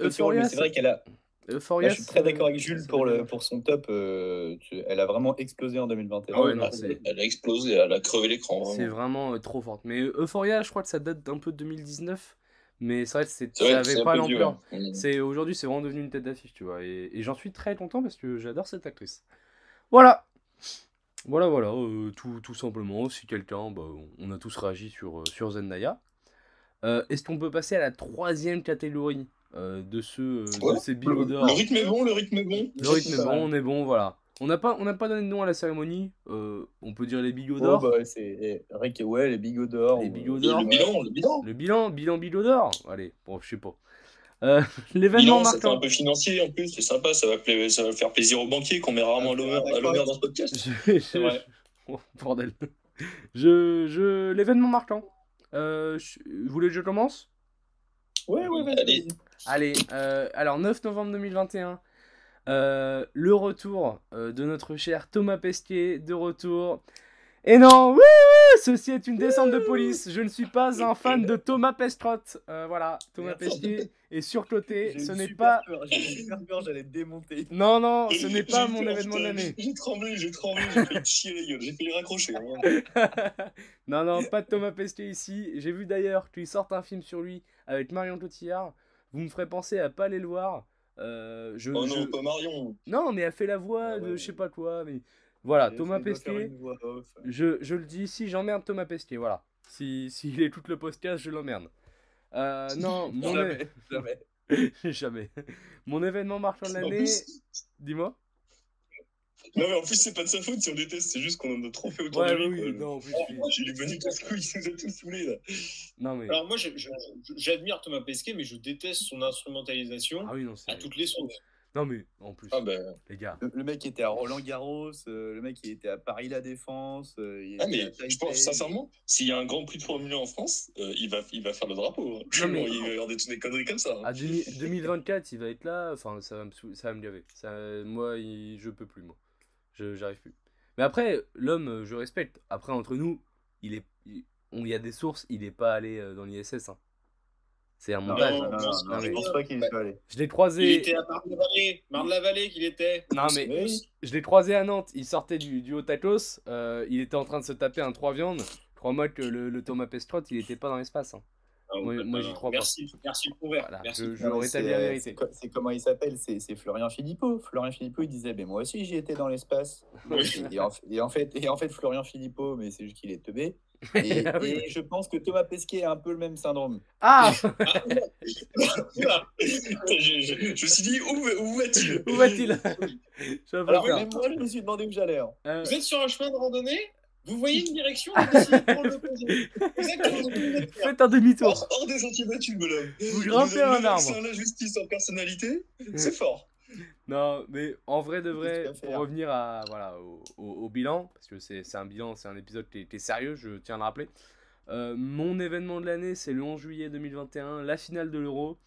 Euphoria- c'est vrai qu'elle a. Euphoria, Là, je suis très d'accord avec Jules pour, le, pour son top. euh, tu- elle a vraiment explosé en 2021. Ah ouais, non, Ah, c'est- Elle a explosé, elle a crevé l'écran. C'est vraiment. euh, trop forte. Mais Euphoria, je crois que ça date d'un peu de 2019. Mais c'est vrai que c'est- ça avait un pas l'ampleur. ouais. Mm. C'est aujourd'hui, c'est vraiment devenu une tête d'affiche, tu vois. Et, et j'en suis très content parce que j'adore cette actrice. Voilà. Voilà, voilà, euh, tout, tout simplement. Si quelqu'un, bah, on a tous réagi sur, euh, sur Zendaya. Euh, Est-ce qu'on peut passer à la troisième catégorie euh, de, ce, euh, de Ouais, ces Le, billes d'or le rythme est bon, le rythme est bon. Le rythme est bon, on est bon, voilà. On n'a pas, on n'a pas donné de nom à la cérémonie. euh, on peut dire les bigots Oh, d'or? bah, ouais, c'est eh, Rick, ouais, les bigots d'or. Les bigots d'or. Le bilan, le bilan. Le bilan, bilan bigot d'or. Allez, bon, je sais pas. Euh, <laughs> L'événement fait un marquant. peu financier en plus, c'est sympa, ça va, pla- ça va faire plaisir aux banquiers qu'on met rarement à l'honneur à l'honneur dans ce podcast. Je-. <laughs> <laughs> Oh, bordel. Je, je, l'événement marquant. Euh, je- vous voulez que je commence? Ouais, ouais, vas-y, Allez. Allez, euh, alors 9 novembre 2021, euh, le retour euh, de notre cher Thomas Pesquet, de retour. Et non, oui, ceci est une descente de police. Je ne suis pas un fan de Thomas Pestrotte. Euh, voilà, Thomas. Pesquet est surcoté. Ce n'est pas. J'ai super peur, j'allais te démonter. Non, non, ce n'est pas mon événement de l'année. J'ai tremblé, j'ai tremblé, j'ai fait chier j'ai fait les raccrocher. hein. <laughs> non, non, pas de Thomas Pesquet ici. J'ai vu d'ailleurs qu'il sorte un film sur lui avec Marion Cotillard. Vous me ferez penser à pas aller le voir. Euh, je, Oh non, je- pas Marion. Non, mais elle fait la voix Ah de je sais pas quoi. Mais voilà, Thomas Pesquet. off. Je, je le dis ici, j'emmerde Thomas Pesquet. Voilà. Si <laughs> s'il écoute le podcast, je l'emmerde. Euh, non, <laughs> mon Jamais, <laughs> jamais. jamais. Mon événement marquant de l'année. Dis-moi. non mais en plus c'est pas de sa faute si on déteste, c'est juste qu'on en a trop fait autour Ouais, de lui. oui, quoi. non, en plus, Oh, oui. Il est venu casse-couille, il nous a tous saoulés là. Non, mais. Alors moi, j'admire Thomas Pesquet, mais je déteste son instrumentalisation Ah oui, non, c'est. à toutes les sauces. Non, mais en plus, Ah ben, les gars. Le, le mec était à Roland Garros, euh, le mec il était à Paris La Défense. euh, il ah, mais je pense sincèrement, s'il y a un grand prix de Formule 1 en France, euh, il, va, il va faire le drapeau. hein. Non, mais- <laughs> Il va y avoir des, des conneries comme ça. hein. À 2000 2024, il va être là. Enfin, ça va me, ça va me gaver. Ça, moi, il- je peux plus, moi. Je, j'arrive plus. Mais après, l'homme, je respecte. Après, entre nous, il est, il, on y a des sources. Il est pas allé dans l'ISS. hein. C'est un montage. non, non, non, Non, non, je mais- pense pas qu'il y soit allé. Je l'ai Il croisé. était à Marne-la-Vallée, Marne-la-Vallée qu'il était. Non, mais oui. je l'ai croisé à Nantes. Il sortait du, du Otakos. euh, il était en train de se taper un 3 viandes. Crois-moi que le, le Thomas Pestrotte, il était pas dans l'espace. hein. Ah, Moi- bah, moi, bah, j'y crois pas. Merci, merci pour. Voilà, Merci. je, je Non, rétablis c'est, la euh, vérité. c'est co- C'est comment il s'appelle C'est c'est Florian Philippot. Florian Philippot, il disait mais Moi aussi, j'y étais dans l'espace. Oui. et, en, et, en fait, et en fait, Florian Philippot, mais c'est juste qu'il est teubé. <laughs> Et, <laughs> Ah oui. et je pense que Thomas Pesquet a un peu le même syndrome. Ah <laughs> je, je- je me suis dit, où, où va-t-il? Où va-t-il? Alors, même moi, je me suis demandé où j'allais. hein. Euh, Vous êtes sur un chemin de randonnée, vous voyez une direction, de prendre l'opposé. Exactement. Faites un demi-tour. hors, hors des sentiers battus, bonhomme. Vous grimpez un arbre. un la justice en personnalité, c'est fort. <laughs> Non, mais en vrai de vrai, pour revenir à, voilà, au, au- au bilan, parce que c'est un bilan, c'est un épisode qui est, qui est sérieux, je tiens à le rappeler. Euh, mon événement de l'année, c'est le 11 juillet 2021, la finale de l'Euro.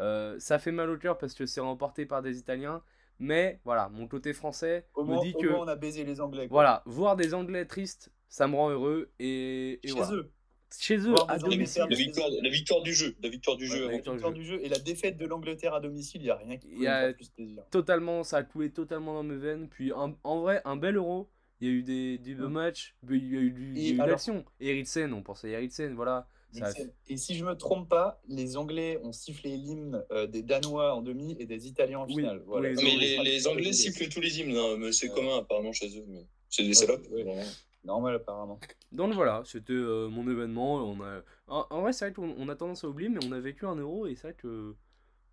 Euh, ça fait mal au cœur parce que c'est remporté par des Italiens, mais voilà, mon côté français Au me dit au que on a baisé les Anglais. quoi. voilà, voir des Anglais tristes, ça me rend heureux et, et Chez voilà. eux. Chez eux, à domicile. La victoire, la victoire du jeu, la victoire du Ouais, jeu. la avant victoire victoire du du jeu et la défaite de l'Angleterre à domicile, il n'y a rien qui y a- plus plaisir. totalement, ça a coulé totalement dans mes veines. Puis en, en vrai, un bel euro. Il y a eu des, des Mm. matchs, mais il y a eu, du, il y a Et de l'action. Eriksen, on pensait à Eriksen, voilà. Ça a Et, si je me trompe pas, les Anglais ont sifflé l'hymne euh, des Danois en demi et des Italiens en Oui, finale. Voilà. oui, Mais les, les Anglais sifflent tous les hymnes, hein, mais c'est Ouais. commun apparemment chez eux. mais C'est des Ouais, salopes. ouais. Normal apparemment. Donc voilà, c'était euh, mon événement. On a... en, en vrai, c'est vrai qu'on on a tendance à oublier, mais on a vécu un euro et c'est vrai que.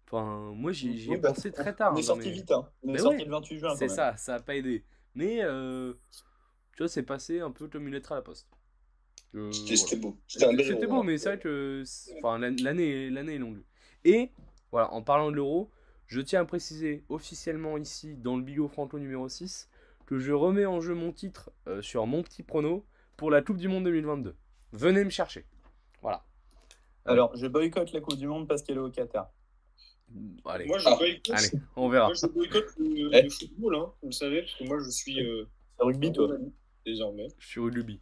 Enfin, moi j'y ai Oui, bah, pensé très tard. On est hein, sorti mais- vite, hein. On est sorti ouais, le 28 juin. C'est ça, ça a pas aidé. Mais euh, tu vois, c'est passé un peu comme une lettre à la poste. Euh, C'était voilà. beau. C'était héros, beau, hein. mais c'est vrai que enfin, l'an- l'année l'année est longue. Et voilà, en parlant de l'euro, je tiens à préciser officiellement ici, dans le Bigot Franco numéro 6, que je remets en jeu mon titre euh, sur mon petit prono pour la Coupe du Monde 2022. Venez me chercher. Voilà. Alors, je boycotte la Coupe du Monde parce qu'elle est au Qatar. Allez, Moi, je Ah. boycotte, allez, on verra. moi, je boycotte le, Eh. le football, hein, vous le savez, parce que moi, je suis euh, rugby, toi désormais. Je suis Luby.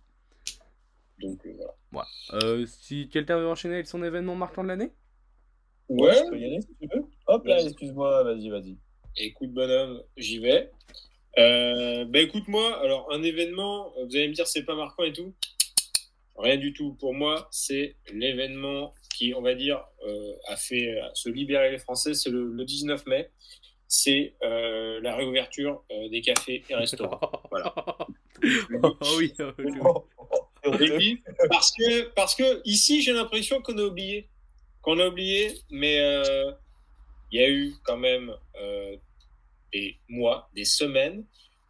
Donc, euh, voilà. Euh, si quelqu'un veut enchaîner avec son événement marquant de l'année? Ouais, Ouais, je peux y aller si tu veux. Hop là, excuse-moi, vas-y, vas-y. écoute, bonhomme, j'y vais. Euh, bah, écoute-moi, alors, un événement, vous allez me dire, c'est pas marquant et tout. Rien du tout. Pour moi, c'est l'événement qui, on va dire, euh, a fait euh, se libérer les Français. C'est le, le 19 mai. C'est euh, la réouverture euh, des cafés et restaurants. <laughs> Voilà. Oh oui, parce que, parce que ici, j'ai l'impression qu'on a oublié. Qu'on a oublié, mais euh, il y a eu quand même euh, des mois, des semaines,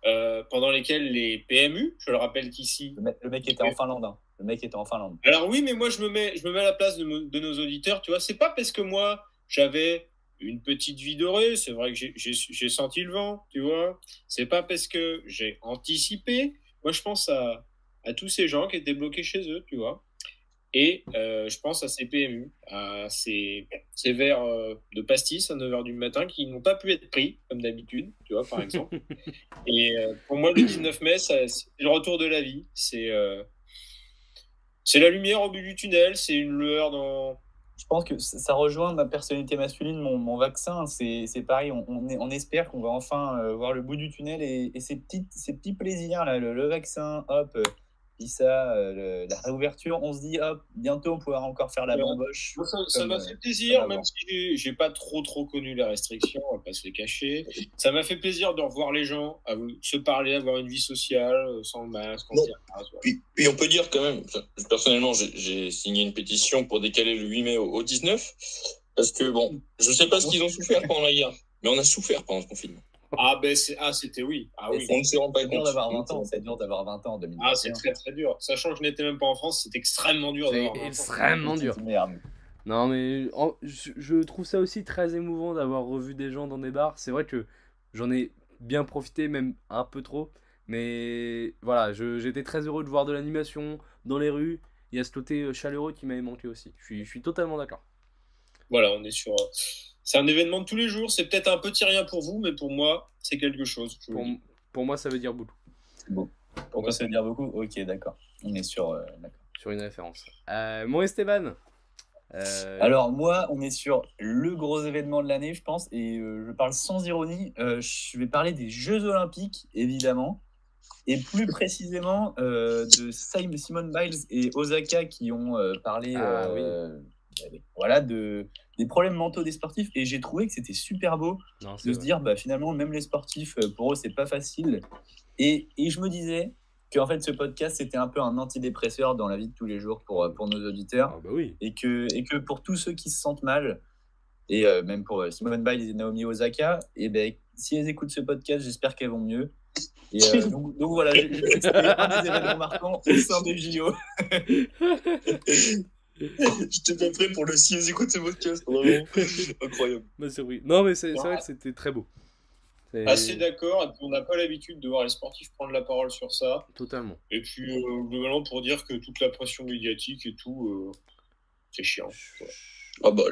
euh, pendant lesquelles les PMU, je le rappelle qu'ici. Le mec, le mec était en Finlande. hein. Le mec était en Finlande. Alors oui, mais moi, je me mets, je me mets à la place de, mo- de nos auditeurs, tu vois. C'est pas parce que moi, j'avais une petite vie dorée, c'est vrai que j'ai senti le vent, tu vois. C'est pas parce que j'ai anticipé. Moi, je pense à, à tous ces gens qui étaient bloqués chez eux, tu vois. Et euh, je pense à ces PMU, à ces, ces verres euh, de pastis à 9h du matin qui n'ont pas pu être pris, comme d'habitude, tu vois, par exemple. <laughs> Et euh, pour moi, le 19 mai, c'est le retour de la vie. C'est c'est la lumière au bout du tunnel, c'est une lueur dans. Je pense que ça rejoint ma personnalité masculine, mon, mon vaccin. C'est pareil, on, on, espère qu'on va enfin voir le bout du tunnel et, et ces, petites, ces petits plaisirs, là, le, le vaccin, hop, ça, euh, la réouverture, on se dit, hop, bientôt on pourra encore faire la Ouais. bamboche. Ça m'a euh, fait plaisir, même si j'ai- pas trop trop connu les restrictions, on va pas se les cacher. Ça m'a fait plaisir de revoir les gens, à se parler, avoir une vie sociale, euh, sans masque, voilà. Puis, puis on peut dire quand même, personnellement, j'ai- j'ai signé une pétition pour décaler le 8 mai au, au 19, parce que bon, je sais pas ce qu'ils ont souffert pendant la guerre, mais on a souffert pendant ce confinement. Ah, ben c'est- ah, c'était oui. Ah, oui. On ne se rend pas C'est dur compte. d'avoir 20 ans, c'est dur d'avoir 20 ans en 2021. Ah, c'est très très dur. Sachant que je n'étais même pas en France, c'est extrêmement dur C'est d'avoir. un enfant. extrêmement dur. Merde. Non, mais en- je, je trouve ça aussi très émouvant d'avoir revu des gens dans des bars. C'est vrai que j'en ai bien profité, même un peu trop. Mais voilà, je- j'étais très heureux de voir de l'animation dans les rues. Il y a ce côté euh, chaleureux qui m'avait manqué aussi. Je suis, je suis totalement d'accord. Voilà, on est sur. C'est un événement de tous les jours. C'est peut-être un petit rien pour vous, mais pour moi, c'est quelque chose. Pour, pour moi, ça veut dire beaucoup Pourquoi ça veut dire beaucoup? Ok, d'accord. On est sur. euh, d'accord. sur une référence. Euh, mon Esteban. euh, Alors moi, on est sur le gros événement de l'année, je pense, et euh, je parle sans ironie. Euh, je vais parler des Jeux Olympiques, évidemment, et plus précisément euh, de Sim- Simone Biles et Osaka qui ont euh, parlé, Ah, euh, voilà, de des problèmes mentaux des sportifs. Et j'ai trouvé que c'était super beau non, de se dire, bah finalement, même les sportifs, euh, pour eux, c'est pas facile. Et, et je me disais qu'en fait, ce podcast, c'était un peu un antidépresseur dans la vie de tous les jours pour, euh, pour nos auditeurs Ah, bah oui. et que, et que pour tous ceux qui se sentent mal, et euh, même pour euh, Simone Biles et Naomi Osaka, et ben, si elles écoutent ce podcast, j'espère qu'elles vont mieux. Et, euh, donc, donc voilà, c'était un des événements marquants au sein des JO. <laughs> J'étais pas prêt pour le si elles écoutent ce podcast, vraiment <laughs> incroyable. Bah, c'est oui. Non, mais c'est vrai que c'était très beau. Assez d'accord. Et puis, on n'a pas l'habitude de voir les sportifs prendre la parole sur ça. Totalement. Et puis, euh, globalement, pour dire que toute la pression médiatique et tout, euh, c'est chiant. Ah bah,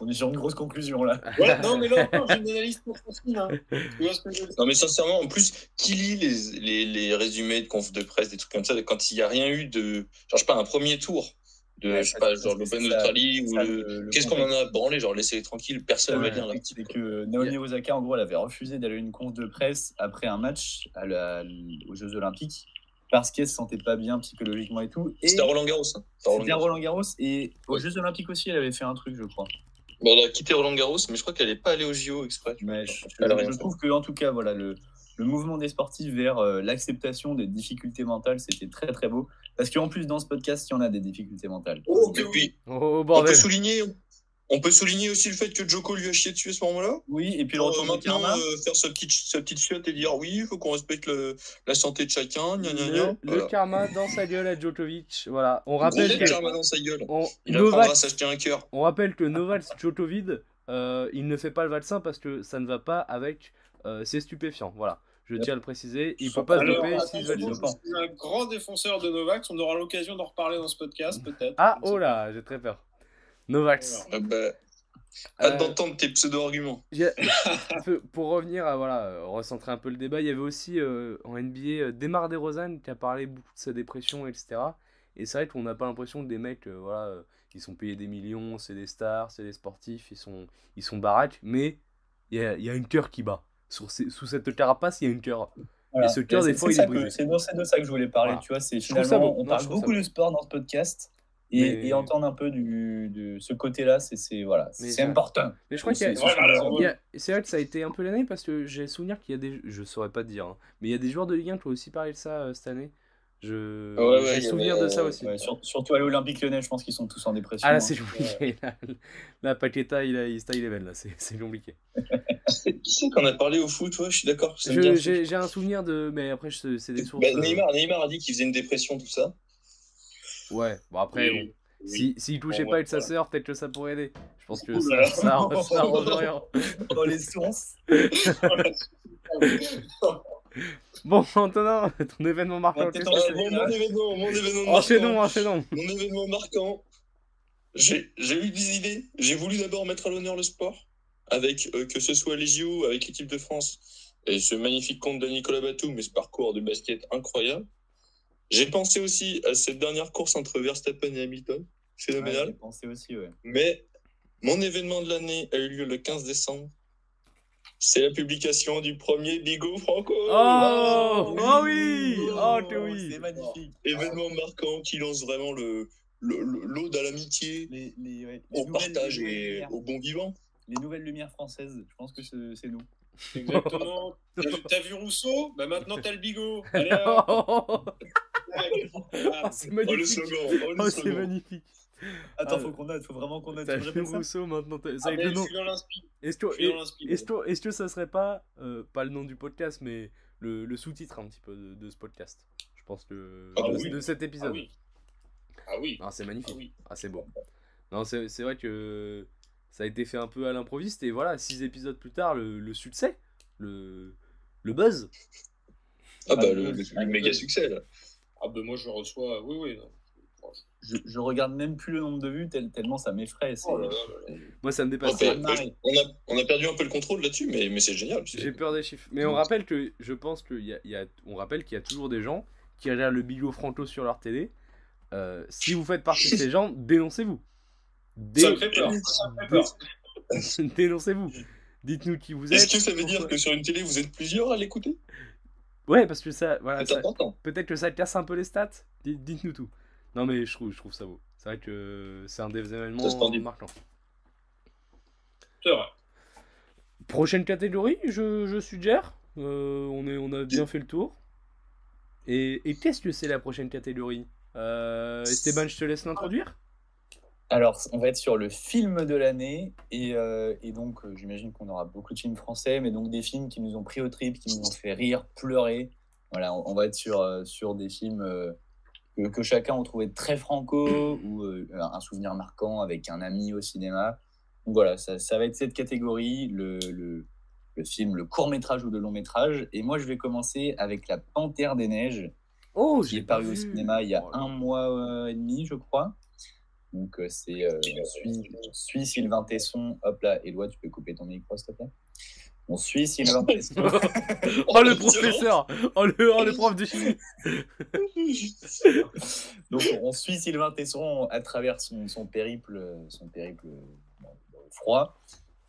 On est sur une grosse conclusion là. Ouais, non, mais là encore, j'ai une analyse pour profil. Hein. Je non mais sincèrement, en plus, qui lit les, les, les résumés de conf de presse, des trucs comme ça, quand il n'y a rien eu de, genre, je sais pas, un premier tour de, Ouais, je sais pas, genre l'Open d'Australie ou le... Qu'est-ce qu'on en a branlé Genre, laissez-les tranquilles, personne ne Ouais, va lire l'article. C'est que Naomi Osaka, en gros, elle avait refusé d'aller à une conf de presse après un match à la- aux Jeux Olympiques parce qu'elle se sentait pas bien psychologiquement et tout. Et C'était à Roland Garros. Hein. C'était à Roland Garros. Roland Garros et aux Ouais. Jeux Olympiques aussi, elle avait fait un truc, je crois. Bon, elle a quitté Roland Garros, mais je crois qu'elle n'est pas allée au JO exprès. Je, je trouve que, en tout cas, voilà, le, le mouvement des sportifs vers euh, l'acceptation des difficultés mentales, c'était très très beau. Parce qu'en plus, dans ce podcast, il y en a des difficultés mentales. Oh, et puis, Oh, on peut, souligner, on peut souligner aussi le fait que Joko lui a chié dessus à ce moment-là. Oui, et puis le Pour retour euh, maintenant euh, faire sa petite, sa petite chiotte et dire oui, il faut qu'on respecte le- la santé de chacun. Gna, gna, Le, gna. le Voilà. karma dans sa gueule à Djokovic. Voilà. On rappelle Gros que. karma dans sa gueule. on- Il Novak- à s'acheter un cœur. On rappelle que Novak Djokovic, euh, il ne fait pas le vaccin parce que ça ne va pas avec euh, ses stupéfiants. Voilà, je tiens à le préciser. Il peut pas se doper s'il pense. je suis un grand défenseur de Novax. On aura l'occasion d'en reparler dans ce podcast, peut-être. Ah, ne oh là, j'ai très peur. Novax. Ah bah, hâte Euh, d'entendre tes pseudo-arguments. <laughs> Pour revenir à voilà, euh, recentrer un peu le débat, il y avait aussi euh, en NBA Demar DeRozan qui a parlé beaucoup de sa dépression, etc. Et c'est vrai qu'on n'a pas l'impression que des mecs, euh, voilà, euh, ils sont payés des millions, c'est des stars, c'est des sportifs, ils sont, ils sont baraques, mais il y a, il y a une cœur qui bat. Sur ces- sous cette carapace, il y a une cœur. Voilà. Et ce cœur, des fois, il est brisé. C'est de, ça que je voulais parler, Voilà. tu vois. C'est finalement, beau. on Non, parle beaucoup de sport dans ce podcast. Et, Mais- et entendre un peu du, de ce côté-là, c'est voilà, c'est important. Mais je crois qu'il y a- c'est vrai que ça a été un peu l'année parce que j'ai souvenir qu'il y a des, je saurais pas te dire, hein, mais il y a des joueurs de Ligue 1 qui ont aussi parlé de ça euh, cette année. Je, Ouais, ouais, souvenir avait- de ça aussi. Ouais, sur- surtout à l'Olympique Lyonnais, je pense qu'ils sont tous en dépression. Ah là hein. c'est compliqué. Là, là, Paqueta il a il style là, c'est c'est compliqué. Qui c'est qu'on a parlé au foot ouais, Je suis d'accord. ça. J'ai un souvenir de, mais après je- c'est des sources. Bah, euh, Neymar, Neymar a dit qu'il faisait une dépression, tout ça. Ouais, bon après Oui, bon, oui. si s'il touchait Bon, pas avec sa sœur, peut-être que ça pourrait aider. Je pense que ça, ça, <laughs> ça rien. Dans les sources. <laughs> <laughs> Bon Antonin, ton événement marquant. Ouais, Euh, mon, événement, mon événement Enchaînons, marquant. enchaînons. Mon événement marquant. J'ai eu des idées. J'ai voulu d'abord mettre à l'honneur le sport, avec euh, que ce soit les JO, avec l'équipe de France, et ce magnifique compte de Nicolas Batum, mais ce parcours de basket incroyable. J'ai pensé aussi à cette dernière course entre Verstappen et Hamilton, Ouais, phénoménal. j'ai pensé aussi, ouais. Mais mon événement de l'année a eu lieu le 15 décembre. C'est la publication du premier Bigot Franco. Oh, oh oui, oh que oui. C'est magnifique. Événement marquant qui lance vraiment le le- le- l'ode à l'amitié, Les, les, ouais, les au partage et lumières. au bon vivant. Les nouvelles lumières françaises, je pense que c'est nous. <laughs> Exactement. T'as vu- Rousseau? Bah maintenant t'as le bigot. Allez. <laughs> Ah, c'est Oh le magnifique. slogan, oh le Oh, c'est slogan. magnifique. Attends, Ah, faut qu'on note, faut vraiment qu'on note. T'as Tu vu Rousseau maintenant. Ah, Ça avec mais le je nom. suis dans l'inspi. Est-ce que, est-ce que, est-ce que ça serait pas, euh, pas le nom du podcast, mais le, le sous-titre un petit peu de, de ce podcast Je pense que. Ah de, oui. de cet Ah épisode. oui. Ah oui. Ah, c'est magnifique. Ah oui. Ah, c'est beau. Non, c'est vrai que ça a été fait un peu à l'improviste et voilà, six épisodes plus tard, le, le succès, le, le buzz. Ah bah Ah, le, le- le- ah, le le- méga succès là. Ah bah moi je reçois. Oui oui. non. Je, je regarde même plus le nombre de vues, tel- tellement ça m'effraie. Oh. Moi, ça me dépasse. On, a, on a perdu un peu le contrôle là-dessus, mais, mais c'est génial. J'ai peur des chiffres. Mais on rappelle que je pense qu'il y a, il y a- on rappelle qu'il y a toujours des gens qui regardent le Bigot Franco sur leur télé. Euh, si vous faites partie de ces gens, dénoncez-vous. Dé- Ça me fait peur. <laughs> Dénoncez-vous. Dites-nous qui vous êtes. Est-ce que ça veut dire que sur une télé vous êtes plusieurs à l'écouter? Ouais, parce que ça, voilà, ça- peut-être que ça casse un peu les stats. Dites- Dites-nous tout. Non mais je trouve, je trouve ça beau. C'est vrai que c'est un des événements marquants. C'est vrai. Prochaine catégorie, je, je suggère. Euh, on, est, on a bien fait le tour. Et, et qu'est-ce que c'est la prochaine catégorie? Euh, Esteban, je te laisse l'introduire. Alors, on va être sur le film de l'année. Et, euh, et donc, euh, j'imagine qu'on aura beaucoup de films français, mais donc des films qui nous ont pris au trip, qui nous ont fait rire, pleurer. Voilà, on, on va être sur, sur des films euh, que, que chacun a trouvé très franco ou euh, un souvenir marquant avec un ami au cinéma. Donc voilà, ça, ça va être cette catégorie, le, le, le film, le court métrage ou le long métrage. Et moi, je vais commencer avec La Panthère des Neiges, Oh, j'ai est paru au cinéma il y a Oh un mois euh, et demi, je crois. Donc, euh, c'est euh, on suit, on suit Sylvain Tesson. Hop là, Éloi, tu peux couper ton micro, s'il te plaît. On suit Sylvain Tesson. <laughs> oh le professeur Oh le, oh, le prof de chimie <laughs> Donc, on suit Sylvain Tesson à travers son, son périple, son périple le froid.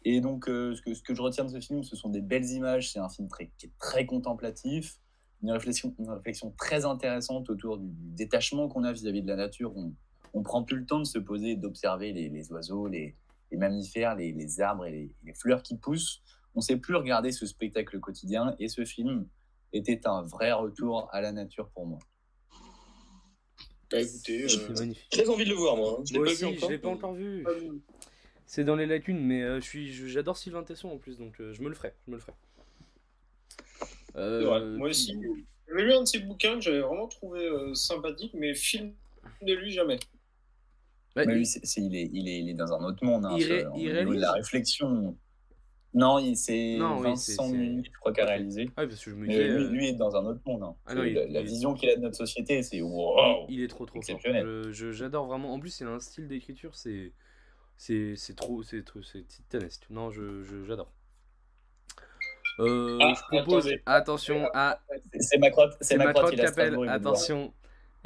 Et donc, euh, ce, que, ce que je retiens de ce film, ce sont des belles images. C'est un film très, qui est très contemplatif. Une réflexion, une réflexion très intéressante autour du, du détachement qu'on a vis-à-vis de la nature. On, on prend plus le temps de se poser d'observer les, les oiseaux, les, les mammifères, les, les arbres et les fleurs qui poussent. On ne sait plus regarder ce spectacle quotidien. Et ce film était un vrai retour à la nature pour moi. Bah écoutez. euh. Très envie de le voir, moi. hein. Je l'ai Moi pas aussi, vu je encore. l'ai pas encore vu. C'est dans les lacunes, mais euh, je suis, je- j'adore Sylvain Tesson en plus, donc euh, je me le ferai, je me le ferai. Euh. Moi aussi. J'avais lu un de ses bouquins que j'avais vraiment trouvé euh, sympathique, mais film de lui jamais. Ouais, Mais il- lui, c'est- c'est- il, est, il, est, il est dans un autre monde. Hein, Il ce- ré- il de la réflexion. Non, il- c'est Non, oui, Vincent c'est- Munier, je crois, qui a réalisé. Ah oui, parce que je me Mais disais. lui, euh, lui est dans un autre monde. hein. Ah non, C'est il- la, vision qu'il a de notre société, c'est wow. Il est trop trop fort. Je- je- J'adore vraiment. En plus, il a un style d'écriture, c'est c'est c'est trop c'est trop- c'est titanesque. Non, je je- j'adore. Euh, Ah, je propose attention à C'est- C'est ma crotte, c'est c'est ma Macron crotte, qui appelle. Attention.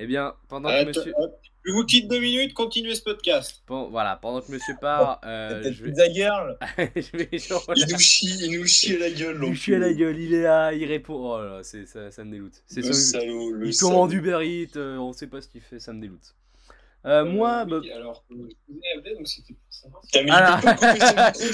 Eh bien, pendant que monsieur hop. Je vous quitte deux minutes, continuez ce podcast. Bon, voilà, pendant que monsieur part, euh, C'est peut-être je vais <laughs> je vais genre, Il nous chie, il nous chie à la gueule. lui l'enculé. chier à la gueule, il est là, il répond. Oh là ça, ça me dégoûte. C'est Le salaud, le Il salaud. commande Uber Eats, euh, on sait pas ce qu'il fait, ça me dégoûte. Euh, moi, bah, alors, euh,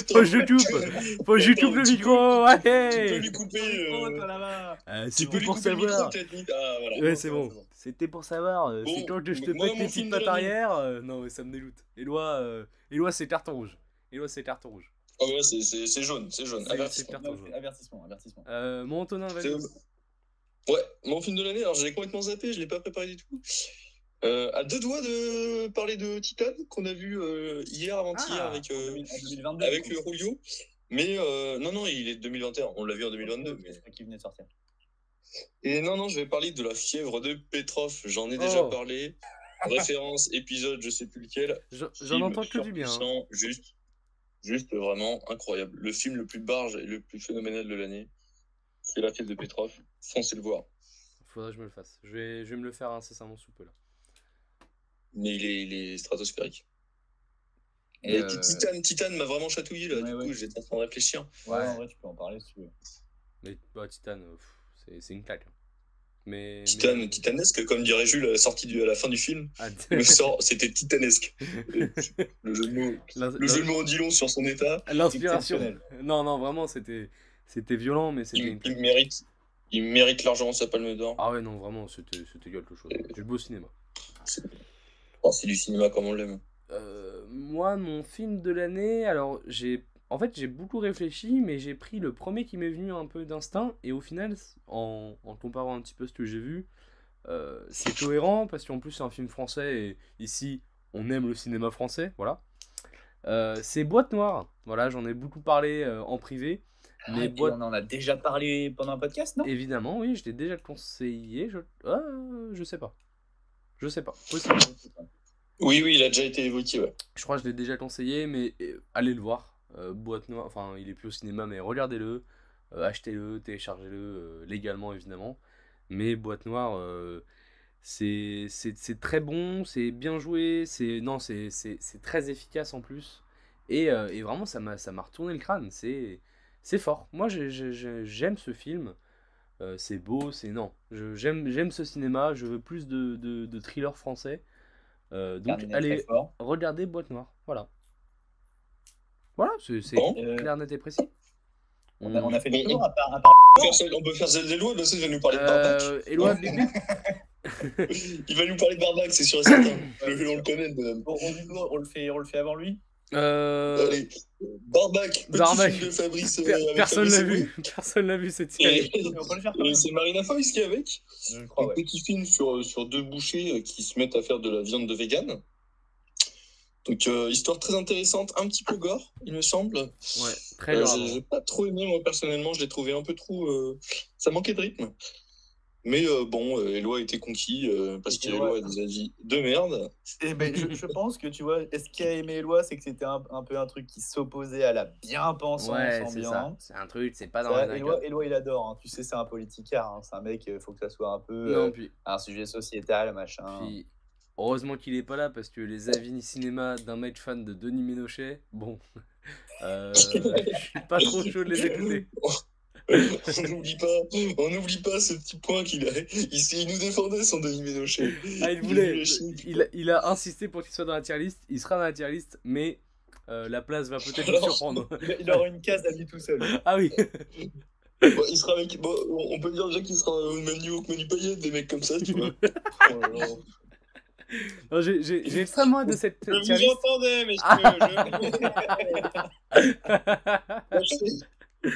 Faut que je coupe. faut que je coupe le micro, Tu peux ouais. lui couper. euh, Euh, tu peux C'était lui pour couper le micro, savoir. Ah. Ouais, c'est bon. C'était pour savoir. euh, c'est quand que je te pète film petites de pattes arrière. euh, non, mais ça me dégoûte. Éloi, euh, Éloi c'est carton rouge. Éloi, c'est carton rouge. Ah ouais, c'est- c'est c'est jaune, c'est jaune. C'est- Avertissement. c'est c'est Avertissement, avertissement. Euh, mon Antonin, vas-y. C'est- Ouais, mon film de l'année, alors je l'ai complètement zappé, je l'ai pas préparé du tout. Euh, à deux doigts de parler de Titan, qu'on a vu euh, hier, avant-hier, Ah, avec, euh, 2000 en 2022. avec. Julio. Mais euh, non, non, il est de 2021, on l'a vu en 2022. Mais... Qu'il venait de sortir. Et non, non, je vais parler de la fièvre de Petrov, j'en ai déjà Oh. parlé. Référence, épisode, je sais plus lequel. J'en entends que du bien. hein. Juste, juste vraiment incroyable. Le film le plus barge et le plus phénoménal de l'année, c'est La fièvre de Petrov. Foncez le voir. Faudrait que je me le fasse. Je vais, je vais me le faire incessamment sous peu là. Mais il est, il est stratosphérique. Et, Et euh, Titan, Titan m'a vraiment chatouillé là. Ouais, du ouais. coup, j'étais en train de réfléchir. Ouais, en vrai, tu peux en parler si tu veux. Mais bah, Titan, euh, c'est- une claque. hein. Mais, Titan, mais- titanesque, comme dirait Jules à la sortie du, à la fin du film. Ah, <laughs> Le <laughs> sort, c'était titanesque. Le jeu de mots, le jeu de mots en dit long sur son état. L'inspiration. Non, non, vraiment, c'était c'était violent, mais c'était Il, une il mérite, il mérite largement sa palme d'or. Ah ouais, non, vraiment, c'était c'était quelque chose. Du beau cinéma. Oh, c'est du cinéma comme on l'aime. Euh, moi, mon film de l'année, alors j'ai. En fait, j'ai beaucoup réfléchi, mais j'ai pris le premier qui m'est venu un peu d'instinct, et au final, en, en comparant un petit peu ce que j'ai vu, euh, c'est cohérent, parce qu'en plus, c'est un film français, et ici, on aime le cinéma français, voilà. Euh, c'est Boîte Noire, voilà, j'en ai beaucoup parlé euh, en privé, Ah, mais puis Boîte On en a déjà parlé pendant un podcast, non? Évidemment, oui, je l'ai déjà conseillé. Je... Ah, je sais pas. Je sais pas. Possible. Oui, oui, il a déjà été évoqué. Je crois que je l'ai déjà conseillé, mais allez le voir. Euh, Boîte Noire, enfin, il est plus au cinéma, mais regardez-le. euh, achetez-le, téléchargez-le euh, légalement, évidemment. Mais Boîte Noire, c'est très bon, c'est bien joué, c'est non, c'est très efficace en plus. Et, et vraiment, ça m'a retourné le crâne. C'est fort. Moi, j'ai- j'ai- j'ai- j'aime ce film. C'est beau, c'est non. J'aime ce cinéma. Je veux plus de, de, de thrillers français. Euh, donc, allez, regardez Boîte Noire. Voilà. Voilà, c'est Bon. Euh, clair, net et précis. on, a, on a fait le On- tour, à part, à part- On peut faire celle- On peut faire celle des lois, là, ça, il va nous parler de Barbac. Euh, bip. <laughs> Il va nous parler de Barbac, c'est sûr et certain. <laughs> On le connaît, on, on le fait, on le fait avant lui Euh, Allez, Barbac, Barbac. film de Fabrice. euh, per- avec personne l'a vu. Personne l'a vu cette Et, série. C'est Marina Foïs qui est avec. Je crois, Un ouais. petit film sur, sur deux bouchers euh, qui se mettent à faire de la viande de vegan. Donc, euh, histoire très intéressante, un petit peu gore, il me semble. Ouais, très Euh, j'ai- pas trop aimé, moi, personnellement. Je l'ai trouvé un peu trop. euh, Ça manquait de rythme. Mais euh, bon, euh, Eloi a été conquis euh, parce Et qu'Eloi Eloi- a des avis de merde. Eh ben, je, je pense que tu vois, est-ce qu'il a aimé Eloi, c'est que c'était un, un peu un truc qui s'opposait à la bien-pensance Ouais, ambiante. C'est un truc, c'est pas dans la Eloi, Eloi, il adore. hein. Tu sais, c'est un politicard. hein. C'est un mec, il faut que ça soit un peu Non, euh, puis, un sujet sociétal, machin. puis heureusement qu'il est pas là parce que les avis cinéma d'un mec fan de Denis Ménochet, bon, <laughs> euh, <laughs> je suis pas trop chaud de les écouter. <laughs> on n'oublie pas, on n'oublie pas ce petit point qu'il a. Il, il nous défendait son Denis Ménochet. Ah, il voulait. Il, a- il a insisté pour qu'il soit dans la tier list. Il sera dans la tier list, mais euh, la place va peut-être le Alors, surprendre. <laughs> Il, aura une case à lui tout seul. Ah oui. Bon, il sera avec. bon, on peut dire déjà qu'il sera au même niveau que Manu Payet, des mecs comme ça, tu vois. Oh là là. Non, J'ai extrêmement hâte de cette Je tier vous entendais, messieurs. je- <laughs> Sachez-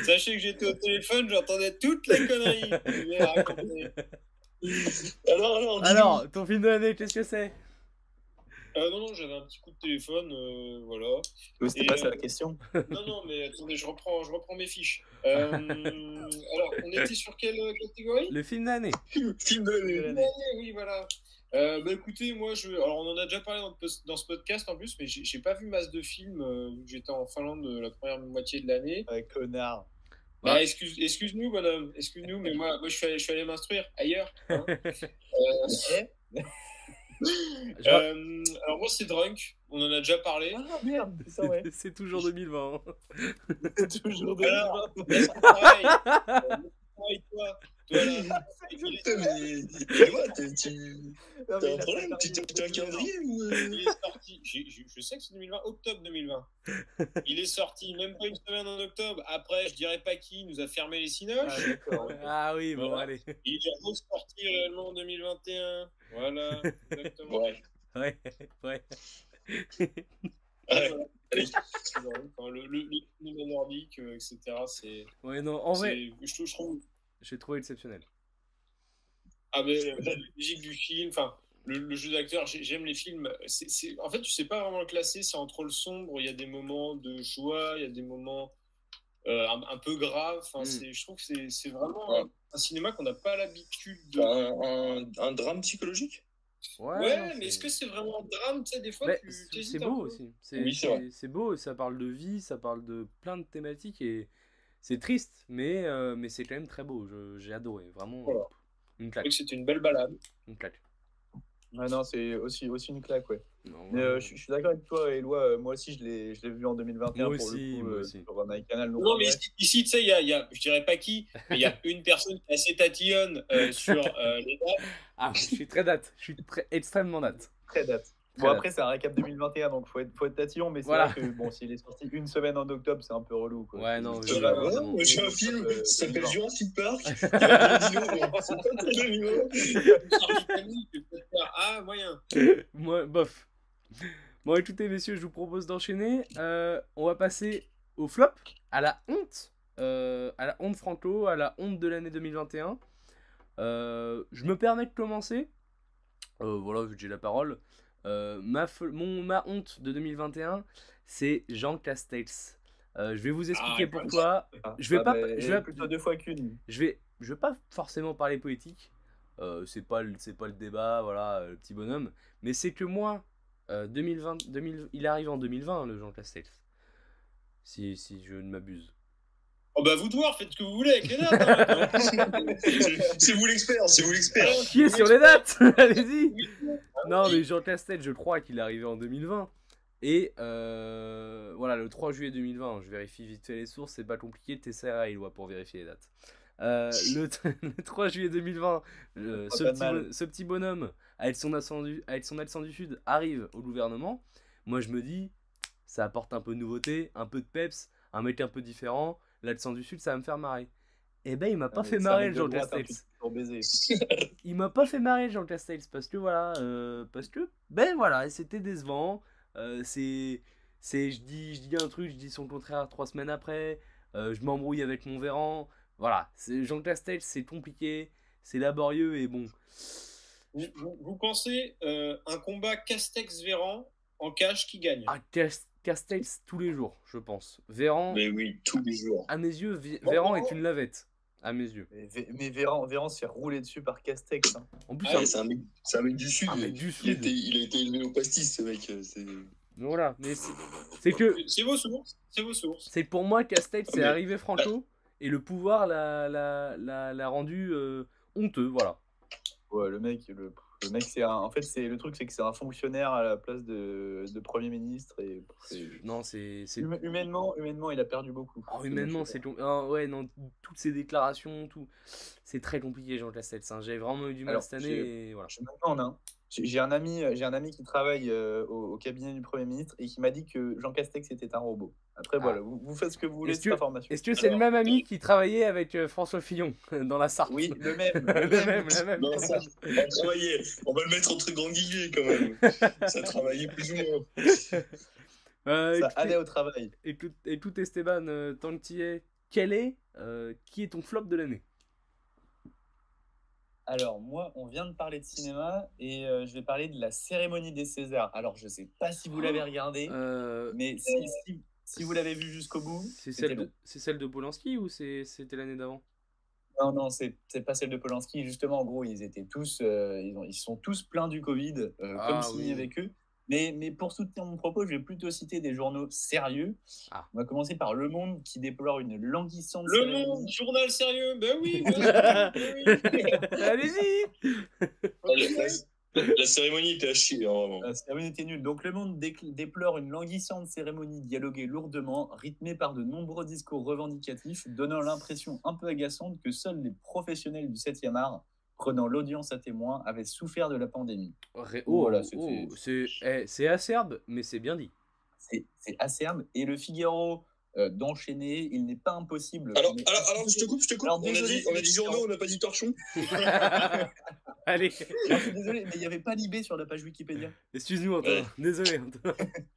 Sachez que j'étais au téléphone, j'entendais toutes les conneries. Alors, alors, dis-nous. Alors, ton film de l'année, qu'est-ce que c'est? Euh, non, non, j'avais un petit coup de téléphone, euh, voilà. C'était pas ça euh, la question? Non, non, mais attendez, je reprends, je reprends mes fiches. Euh, <laughs> alors, on était sur quelle catégorie? Le film d'année. Film de l'année. Oui, voilà. Euh, bah écoutez, moi, je... alors on en a déjà parlé dans, ce podcast en plus, mais j'ai pas vu masse de films euh, vu que j'étais en Finlande euh, la première moitié de l'année. Ouais, connard. Ouais. Bah, excuse, excuse-nous, bonhomme, excuse-nous, mais moi, moi je, suis allé, je suis allé m'instruire ailleurs. hein. <laughs> Euh, <laughs> Je- euh, alors moi, c'est Drunk, on en a déjà parlé. Ah merde, c'est ouais. <laughs> C'est toujours 2020. hein. C'est toujours de Alors, mais c'est pareil. Pareil, toi. <laughs> Mais tu mais un problème Tu t'as un le calendrier ou euh il est sorti, je sais que c'est 2020, octobre 2020. Il est sorti même pas une semaine en octobre. Après, je dirais pas qui nous a fermé les Ah, cinoches. ouais. Ah oui, bon, Voilà. allez. Il est ressorti réellement en 2021. Voilà, exactement. Ouais. Ouais, ouais. Ouais. Le, le, nordique, euh, etc. C'est. Ouais, non, en vrai, Je, je trouve. J'ai trouvé exceptionnel. Ah, mais euh, la musique du film, enfin, le, le jeu d'acteur, j'ai- j'aime les films. En fait, tu sais pas vraiment le classer, c'est entre le sombre, il y a des moments de joie, il y a des moments euh, un, un peu graves. Enfin, Mm. c'est- je trouve que c'est, vraiment Ouais. un, cinéma qu'on n'a pas l'habitude de. un, un, un drame psychologique? Ouais, mais est-ce que c'est vraiment un drame? Tu sais, des fois, tu c'est beau aussi. C'est Oui, c'est vrai. c'est- c'est beau, ça parle de vie, ça parle de plein de thématiques et c'est triste, mais, euh, mais c'est quand même très beau. Je- J'ai adoré, vraiment. Voilà. Une claque, c'était une belle balade. une claque. Ah non, c'est aussi, aussi une claque, ouais. Non, Mais euh, je, je suis d'accord avec toi, Eloi. euh, moi aussi, je l'ai je l'ai vu en 2021 Moi pour aussi, le coup, moi euh, aussi. sur MyCanal. donc, Non, mais ouais. ici, ici, tu sais, il y a, il y a- je dirais pas qui, mais il y a <laughs> une personne qui assez tatillonne euh, sur euh, les dates. Ah, je suis très date, je suis très, extrêmement date. Très date. Bon, après, c'est un récap 2021, donc faut être, faut être tatillon, mais c'est Voilà. vrai que bon, s'il est sorti une semaine en octobre, c'est un peu relou. Quoi. Ouais, non, c'est- ouais, J'ai un film, Euh, ça s'appelle 2020. Jurassic Park. Il y a un dino, mais c'est pas très rigolo. Sur Titanic, tu peux te faire, ah, moyen. Moi, bof. Bon, écoutez, messieurs, je vous propose d'enchaîner. Euh, on va passer au flop, à la honte. Euh, à la honte Franco, à la honte de l'année 2021. Euh, je me permets de commencer. Euh, voilà, vu que j'ai la parole. Euh, ma, mon, ma honte de 2021, c'est Jean Castex. Euh, je vais vous expliquer Ah, pourquoi. Ah, Je vais ah, pas- bah, je vais- plutôt deux fois qu'une. Je vais, je vais pas forcément parler politique. Euh, c'est pas, le- c'est pas le débat, voilà, euh, le petit bonhomme. Mais c'est que moi, euh, 2020, 2000, il arrive en 2020, le Jean Castex. Si, si je ne m'abuse. Oh, bah, vous de voir, faites ce que vous voulez avec les dates. hein. C'est <laughs> c'est vous l'expert, c'est vous l'expert. Chier sur les dates <laughs> Allez-y Non, mais Jean Castex, je crois qu'il est arrivé en 2020. Et euh, voilà, le 3 juillet 2020, je vérifie vite fait les sources, c'est pas compliqué, t'essaieras à Eloi pour vérifier les dates. Euh, le, <laughs> le 3 juillet 2020, euh, ce, petit ce petit bonhomme, avec son, accent du, avec son accent du Sud, arrive au gouvernement. Moi, je me dis, ça apporte un peu de nouveauté, un peu de peps, un mec un peu différent. L'accent du Sud, ça va me faire marrer. Eh ben, il m'a pas Ah, fait marrer, Jean baiser. <laughs> il m'a pas fait marrer Jean Castex parce que voilà euh, parce que ben voilà c'était décevant. Euh, c'est c'est je dis je dis un truc je dis son contraire trois semaines après. Euh, je m'embrouille avec mon Véran. Voilà c'est Jean Castex c'est compliqué c'est laborieux et bon. Vous, vous- vous pensez euh, un combat Castex-Véran en cash qui gagne? Ah, Castex tous les jours je pense Véran Mais oui, tous les jours. à mes yeux Vé- Véran est une lavette à mes yeux Mais, mais Véran, Véran se fait rouler dessus par Castex. hein. en plus Ah, Ouais, c'est un, mec- c'est un mec du Sud. Un mec du Il, a Sud. été, il a été élevé au pastis, ce mec. euh, c'est- voilà mais c'est que C'est vos sources. C'est vos sources. C'est pour moi, Castex, c'est Mais- arrivé Franco, et le pouvoir l'a, l'a, l'a, l'a rendu euh, honteux, voilà. Ouais, le mec, le, le mec, c'est un. En fait, c'est le truc, c'est que c'est un fonctionnaire à la place de, de premier ministre et Non, c'est... Hum- humainement, humainement, il a perdu beaucoup. Oh, humainement, c'est... ah, ouais, non, toutes ces déclarations, tout... C'est très compliqué, Jean Castex. hein. J'ai vraiment eu du mal Alors, cette année, et voilà. Je me demande, hein. J'ai j'ai un ami, j'ai un ami qui travaille euh, au, au cabinet du premier ministre et qui m'a dit que Jean Castex était un robot. Après, Ah. voilà, vous, vous faites ce que vous voulez de Est-ce cette que- information. Est-ce que c'est le même ami qui travaillait avec euh, François Fillon, dans la Sarthe? Oui, le même. <laughs> le même, le même. Non, ça, on va travailler. On va le mettre entre grands guillemets quand même. <laughs> Ça travaillait plus ou moins. Euh, Ça écoutez- allait au travail. écoute, écoute Esteban, euh, tant que tu y es, quel est, euh, qui est ton flop de l'année? Alors, moi, on vient de parler de cinéma et euh, je vais parler de la cérémonie des Césars. Alors, je sais pas si vous l'avez regardé, Euh, mais si, si- si vous l'avez vu jusqu'au bout, c'est celle, le- de- c'est celle de Polanski ou c'était l'année d'avant? Non, non, c'est pas celle de Polanski. Justement, en gros, ils étaient tous, euh, ils, ont- ils sont tous pleins du Covid, euh, Ah, comme signé oui. avec eux. Mais, mais pour soutenir mon propos, je vais plutôt citer des journaux sérieux. Ah. On va commencer par Le Monde qui déplore une languissante Le cérémonie. Monde, journal sérieux, ben oui, <laughs> ben oui, ben oui. Allez-y La, la- la cérémonie était à chier, hein, vraiment. La cérémonie était nulle. Donc Le Monde déplore une languissante cérémonie dialoguée lourdement, rythmée par de nombreux discours revendicatifs, donnant l'impression un peu agaçante que seuls les professionnels du 7e art, prenant l'audience à témoin, avaient souffert de la pandémie. Ré- Oh, Oh, voilà, oh, c'est eh, c'est acerbe, mais c'est bien dit. C'est c'est acerbe. Et le Figaro euh, d'enchaîner, il n'est pas impossible. Alors, alors, alors, je te coupe, je te coupe. Alors, on, a dit, on a dit journaux, on n'a pas dit torchon. <laughs> Allez, Alors, je suis désolé, mais il n'y avait pas Libé sur la page Wikipédia. excuse-nous Antonin, Ouais. désolé Antonin.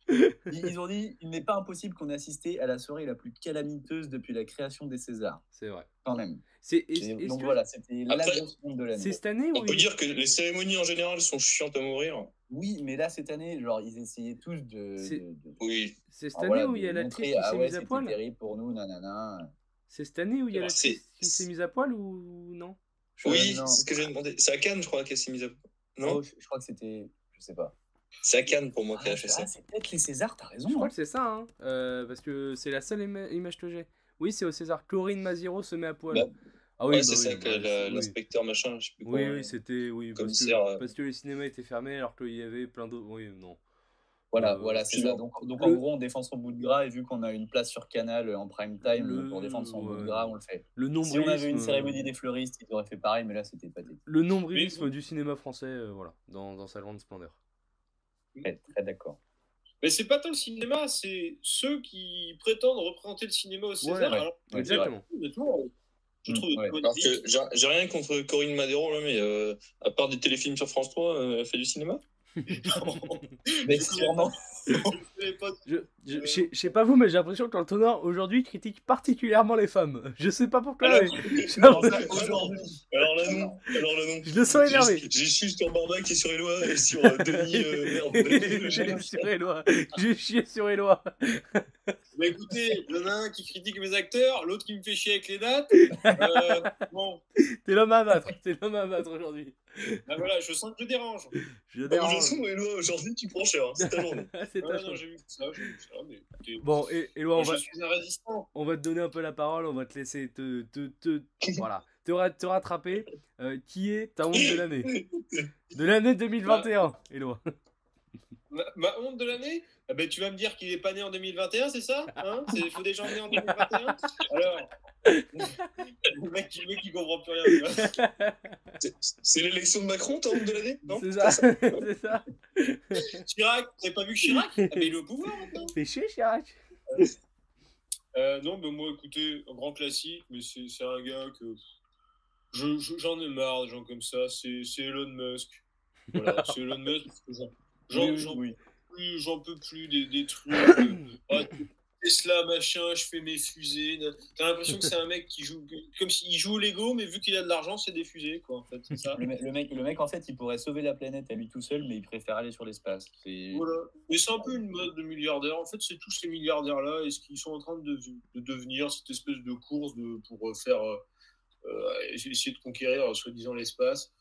Ils, ils ont dit il n'est pas impossible qu'on ait assisté à la soirée la plus calamiteuse depuis la création des Césars. C'est vrai. Quand même. C'est donc que voilà, c'était la grosse honte de l'année. c'est cette année ou On peut dire que les cérémonies en général sont chiantes à mourir. Oui, mais là, cette année, genre, ils essayaient tous de. C'est- de- de- Oui. c'est cette ah, année voilà, où il y a l'actrice qui ah s'est ouais, mise à poil terrible pour nous, nanana. C'est cette année où il y a l'actrice c'est- qui s'est mise à poil ou non? Oui, c'est ce que j'ai demandé. C'est à Cannes, je crois, qu'elle s'est mise à. Non? Oh, je, je crois que c'était. Je sais pas. C'est à Cannes pour moi Ah, qu'elle a fait ça. ah, c'est peut-être les Césars, t'as raison. Je crois hein. que c'est ça, hein, euh, parce que c'est la seule ima- image que j'ai. Oui, c'est au César. Chlorine Maziro se met à poil. Bah, ah ouais, bah c'est oui, ça, bah, que la- oui. l'inspecteur machin, je sais plus Oui, quoi. oui, c'était. Oui, parce que, euh. parce que les cinémas étaient fermés alors qu'il y avait plein d'autres. Oui, non. Voilà, Euh, voilà, c'est ça. Donc, donc le- en gros, on défend son bout de gras et vu qu'on a une place sur Canal euh, en prime time Le- pour défendre son bout de ouais. gras, on le fait. Le Si nombrilisme. on avait une euh, cérémonie des fleuristes, ils auraient fait pareil, mais là, c'était pathétique. Le nombrilisme Mais- du cinéma français, euh, voilà, dans, dans sa grande splendeur. Très, très d'accord. Mais c'est pas tant le cinéma, c'est ceux qui prétendent représenter le cinéma au César. Ouais, alors, Ouais, Exactement. Je trouve ouais. Alors que j'ai j'ai rien contre Corinne Madero, là, mais euh, à part des téléfilms sur France 3, euh, elle fait du cinéma? Mais Je sûrement. Je Je, je, sais- je sais pas vous, mais j'ai l'impression que l'entonnoir aujourd'hui critique particulièrement les femmes. Je sais pas pourquoi. Alors, mais Alors, Aujourd'hui. Alors là, non. Alors là, non. Je le sens énervé. J'ai- chié sur Barbac et sur Eloi et sur euh, Denis. euh, merde, <laughs> J'ai sur Éloi. J'ai chié sur Éloi. Bah écoutez, il y en a un qui critique mes acteurs, l'autre qui me fait chier avec les dates. Euh, bon, T'es l'homme à battre. T'es l'homme à battre aujourd'hui. Bah voilà, je sens que je dérange. Je Ah, toute dérange. façon, Eloi, aujourd'hui, tu prends cher. hein, C'est ta journée. <laughs> C'est Ouais, chance. non, j'ai vu ça, j'ai vu ça, mais Bon, et, Éloi, on je va, suis un résistant. on va te donner un peu la parole. On va te laisser te, te, te, <laughs> voilà, te, ra- te rattraper. Euh, qui est ta honte de l'année? <laughs> De l'année 2021, Éloi. Ma, ma honte de l'année? Ah ben, Tu vas me dire qu'il est pas né en 2021, c'est ça? Hein? Il faut des gens nés en 2021 Alors, <laughs> le mec, le mec qui comprend plus rien. C'est- l'élection de Macron, ta honte de l'année Non <laughs> C'est ça. Chirac, avez pas vu Chirac? Ah ben, Il est au pouvoir maintenant. Fais chier, Chirac. Euh, non, mais moi, écoutez, un grand classique, mais c'est un gars que. je- je- J'en ai marre des gens comme ça. C'est Elon Musk. Voilà, c'est Elon Musk. j'en- Oui, oui. peux plus, j'en peux plus des, des trucs. <clears throat> ah, Tesla, machin, je fais mes fusées. T'as l'impression que c'est un mec qui joue comme s'il joue au Lego, mais vu qu'il a de l'argent, c'est des fusées, quoi, en fait. C'est ça. Le, me- le mec, le mec, en fait, il pourrait sauver la planète à lui tout seul, mais il préfère aller sur l'espace. C'est- Voilà. Mais c'est un peu une mode de milliardaires. En fait, c'est tous ces milliardaires-là et ce qu'ils sont en train de, de devenir, cette espèce de course de, pour euh, faire euh, euh, essayer de conquérir, soi-disant, l'espace.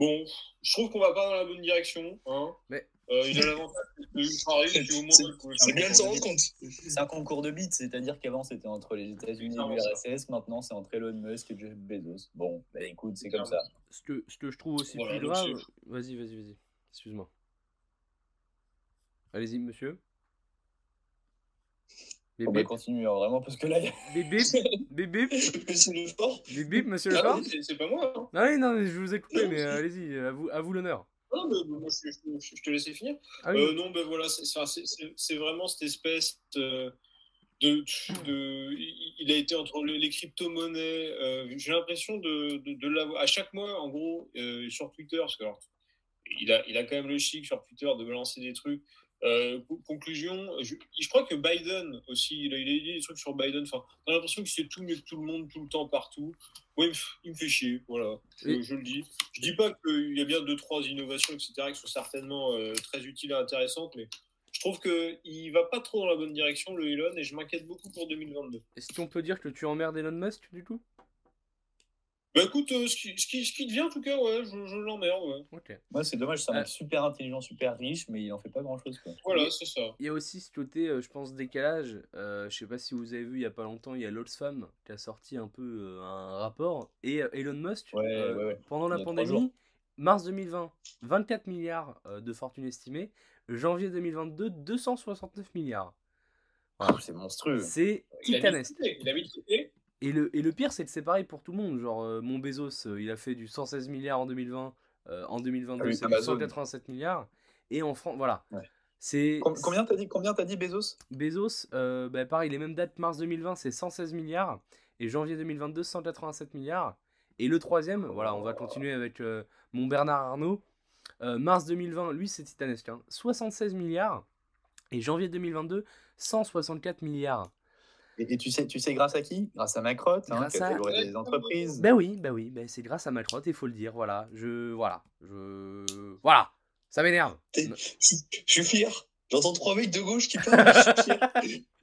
Bon, je trouve qu'on va pas dans la bonne direction. Hein. Mais- Euh, il a l'avantage de moins, C'est- bien de s'en rendre compte. C'est un concours de bits, c'est-à-dire qu'avant c'était entre les États-Unis et l'URSS, maintenant c'est entre Elon Musk et Jeff Bezos. Bon, bah écoute, c'est comme ça. Ce que, ce que je trouve aussi Voilà, plus grave. Vas-y, vas-y, vas-y. Excuse-moi. Allez-y, monsieur. Bip, On va bip, continuer hein, vraiment parce que là, il y a- bip, bip, bip, bip, Monsieur le sport. bip, bip, monsieur Ah, c'est- pas moi. Hein. Ah oui, non, mais je vous ai coupé, mais euh, allez-y, à vous, à vous l'honneur. Non, mais moi, je, je- je te laissais finir. Ah oui, Euh, non, ben voilà, c'est- vraiment cette espèce euh, de, de. il- a été entre les, crypto-monnaies. euh, J'ai l'impression de, de, de l'avoir. À chaque mois, en gros, euh, sur Twitter, parce que alors, il, a, il a quand même le chic sur Twitter de balancer des trucs. Euh, conclusion, je, je, crois que Biden aussi, il a, il a dit des trucs sur Biden. Enfin, on a l'impression que c'est tout mieux que tout le monde, tout le temps, partout. Ouais, il me fait chier, voilà. Je, je, le dis. Je dis pas qu'il y a bien deux, trois innovations, etc., qui sont certainement euh, très utiles et intéressantes, mais je trouve qu'il va pas trop dans la bonne direction, le Elon, et je m'inquiète beaucoup pour 2022. Est-ce qu'on peut dire que tu emmerdes Elon Musk du tout bah écoute, euh, ce, qui, ce, qui, ce, qui, devient en tout cas, ouais, je, je l'emmerde. Ouais. Okay. Moi, c'est dommage, c'est un mec super intelligent, super riche, mais il en fait pas grand chose. Quoi. Voilà, c'est ça. Il y a aussi ce côté, euh, je pense, décalage. Euh, je sais pas si vous avez vu il y a pas longtemps, il y a l'Oxfam qui a sorti un peu euh, un rapport. Et Elon Musk, ouais, ouais, pendant la pandémie, mars 2020, 24 milliards de fortune estimée. Janvier 2022, 269 milliards. Voilà. Oh, c'est monstrueux. C'est titanesque. Il a mis le et le, et le pire, c'est que c'est pareil pour tout le monde. Genre, euh, mon Bezos, euh, il a fait du 116 milliards en 2020. Euh, en 2022, ah oui, c'est 187 milliards. Et en France, voilà. Ouais. C'est, combien t'as dit, combien as dit Bezos? Bezos, bah, pareil, les mêmes dates, mars 2020, c'est 116 milliards. Et janvier 2022, 187 milliards. Et le troisième, voilà, on va continuer avec mon Bernard Arnault. mars 2020, lui, c'est titanesque. Hein, 76 milliards. Et janvier 2022, 164 milliards. Et, tu sais, tu sais grâce à qui? Grâce à Macrotte, hein, grâce qui a à... des entreprises. Ben oui, ben oui, ben c'est grâce à Macrotte, il faut le dire. Voilà, je, voilà, je, voilà, ça m'énerve. Je, suis fier. J'entends trois mecs de gauche qui parlent. Je suis fier.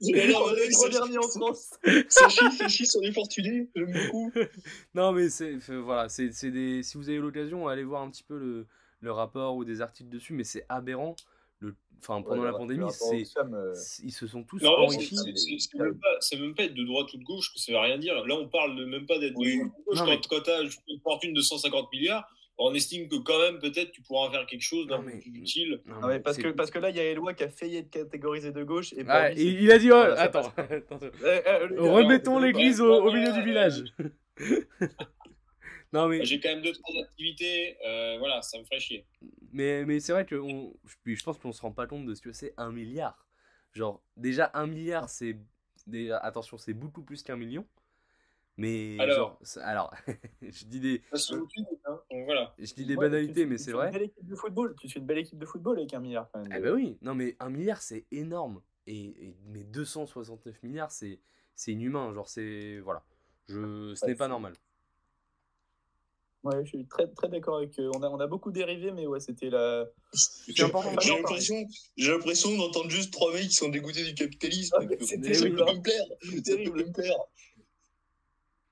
<laughs> les trois derniers en France. Ça chie, ça chie sur les fortunés. J'aime beaucoup. <laughs> Non, mais c'est, voilà, c'est, des. Si vous avez l'occasion, allez voir un petit peu le, le rapport ou des articles dessus, mais c'est aberrant enfin pendant ouais, la pandémie, c'est euh... ils se sont tous non, enrichis. C'est même, même, pas être de droite ou de gauche, que ça veut rien dire. Là, on parle de, même pas d'être oui. de gauche. Non, quand, mais... quand tu as une fortune de 150 milliards, on estime que quand même, peut-être, tu pourras en faire quelque chose d'un utile. Non, non, mais parce, que, parce que là, il y a Eloi qui a failli être catégorisé de gauche. Et ah, lui, il, il, a dit, oh, attends, <laughs> attends. Eh, eh, remettons l'église au, au, milieu du village. <laughs> non, mais... J'ai quand même deux, trois activités, euh, voilà, ça me ferait chier. Mais, mais c'est vrai que on, je pense qu'on se rend pas compte de ce que c'est un milliard. Genre, déjà, un milliard, c'est. Attention, c'est beaucoup plus qu'un million. Mais alors, genre, alors <laughs> je dis des. Hein, voilà. Je dis des ouais, banalités, mais c'est vrai. Une belle équipe de football. Tu fais une belle équipe de football avec un milliard quand même. Eh ben oui, non mais un milliard c'est énorme. Et, et, mais 269 milliards c'est c'est inhumain. Genre c'est voilà. Je, ce ouais, n'est pas normal. Ouais, je suis très, très d'accord avec eux. On a, on a beaucoup dérivé, mais ouais, c'était la. J'ai l'impression, j'ai l'impression d'entendre juste trois mecs qui sont dégoûtés du capitalisme. Ah, c'est terrible. Ça me plaire. C'est terrible. me plaire.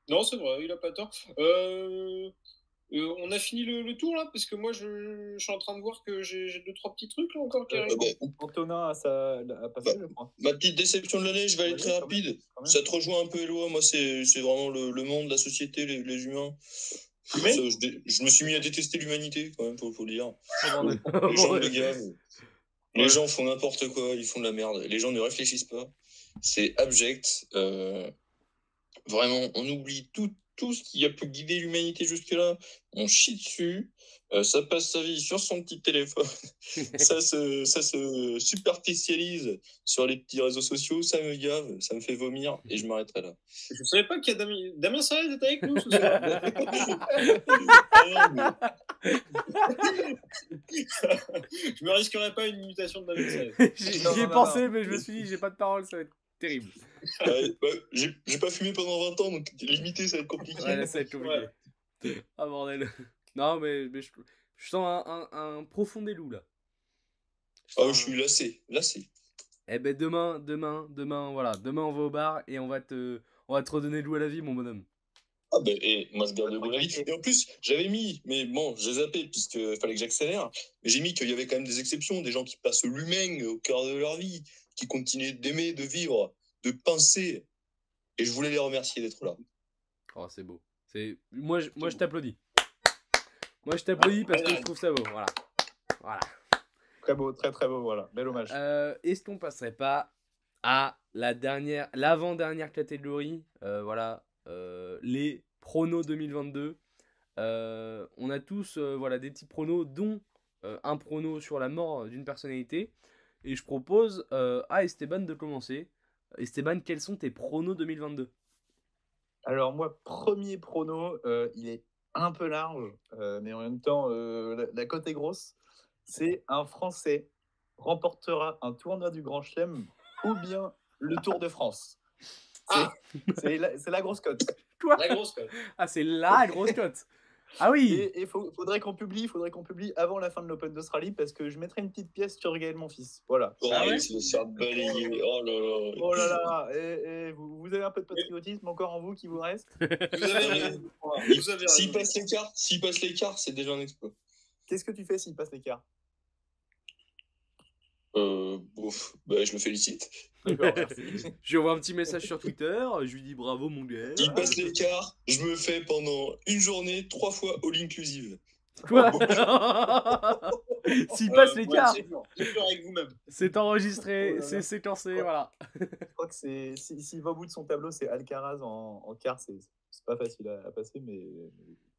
Non, c'est vrai, il a pas tort. Euh, euh, on a fini le, le, tour là, parce que moi je, je, suis en train de voir que j'ai deux trois petits trucs là encore qui arrivent. Euh, bah, Antonin a, sa, a passé, bah, je crois. Ma petite déception de l'année, je vais aller ouais, très rapide. Ça te rejoint un peu, Eloi. Moi, c'est vraiment le, le, monde, la société, les, les humains. Mais... Ça, je, je, me suis mis à détester l'humanité, quand même, faut, faut le dire. <laughs> les gens de. Les gens font n'importe quoi, ils font de la merde. Les gens ne réfléchissent pas. C'est abject. Euh, vraiment, on oublie tout, tout ce qui a pu guider l'humanité jusque-là. On chie dessus. Euh, ça passe sa vie sur son petit téléphone. <laughs> ça, se, ça se superficialise sur les petits réseaux sociaux. Ça me gave, ça me fait vomir et je m'arrêterai là. Je ne savais pas qu'il y a Damien, Damien Sarret était avec nous ce soir. <laughs> je me risquerais pas une imitation de Damien Sarret. <laughs> J'y ai pensé, non. mais je me suis dit, j'ai pas de parole, ça va être terrible. <laughs> Euh, bah, j'ai pas fumé pendant 20 ans, donc limiter, ça va être compliqué. Ouais, ça va être compliqué. Ouais. Ah bordel. Non, mais, mais je, je, sens un, un, un profond déloup là. Je oh, je suis lassé, lassé. Eh ben demain, demain, demain, voilà, demain on va au bar et on va te, on va te redonner le goût à la vie, mon bonhomme. Ah ben, et moi, je garde le goût à la vie. Et en plus, j'avais mis, mais bon, j'ai zappé puisqu'il fallait que j'accélère, mais j'ai mis qu'il y avait quand même des exceptions, des gens qui passent l'humain au cœur de leur vie, qui continuent d'aimer, de vivre, de penser. Et je voulais les remercier d'être là. Oh, c'est beau. C'est moi, je, moi, je t'applaudis. Moi, je t'applaudis parce que je trouve ça beau. Voilà. Voilà. Très beau, très très beau. Voilà. Bel hommage. Euh, Est-ce qu'on passerait pas à la dernière, l'avant-dernière catégorie euh, Voilà. Euh, les pronos 2022. Euh, on a tous voilà, des petits pronos, dont un prono sur la mort d'une personnalité. Et je propose à Esteban de commencer. Esteban, quels sont tes pronos 2022 Alors moi, premier prono, il est un peu large, euh, mais en même temps, euh, la, la, cote est grosse. C'est un Français remportera un tournoi du Grand Chelem ou bien le Tour de France C'est Ah. c'est la, la grosse cote. Quoi La grosse cote. Ah, c'est la grosse cote. Ah oui Et il faudrait qu'on publie, faudrait qu'on publie avant la fin de l'Open d'Australie parce que je mettrai une petite pièce sur Gaël, mon fils. Voilà. Oh, Ah ouais il va se faire balayer. Oh là là. Oh là là, et, et vous, vous avez un peu de patriotisme encore en vous qui vous reste? Vous avez S'il passe l'écart, s'il passe l'écart, c'est déjà un exploit. Qu'est-ce que tu fais s'il passe l'écart? Euh, bah, je le félicite. D'accord, <laughs> merci. Je lui envoie un petit message sur Twitter, je lui dis bravo mon gars. S'il passe l'écart, je me fais pendant une journée trois fois all inclusive. Quoi <laughs> S'il passe Euh, l'écart, ouais, c'est enregistré, Oh c'est séquencé, Ouais. voilà. Je crois que c'est. si- S'il va au bout de son tableau, c'est Alcaraz en, en quart. C'est c'est pas facile à, à passer, mais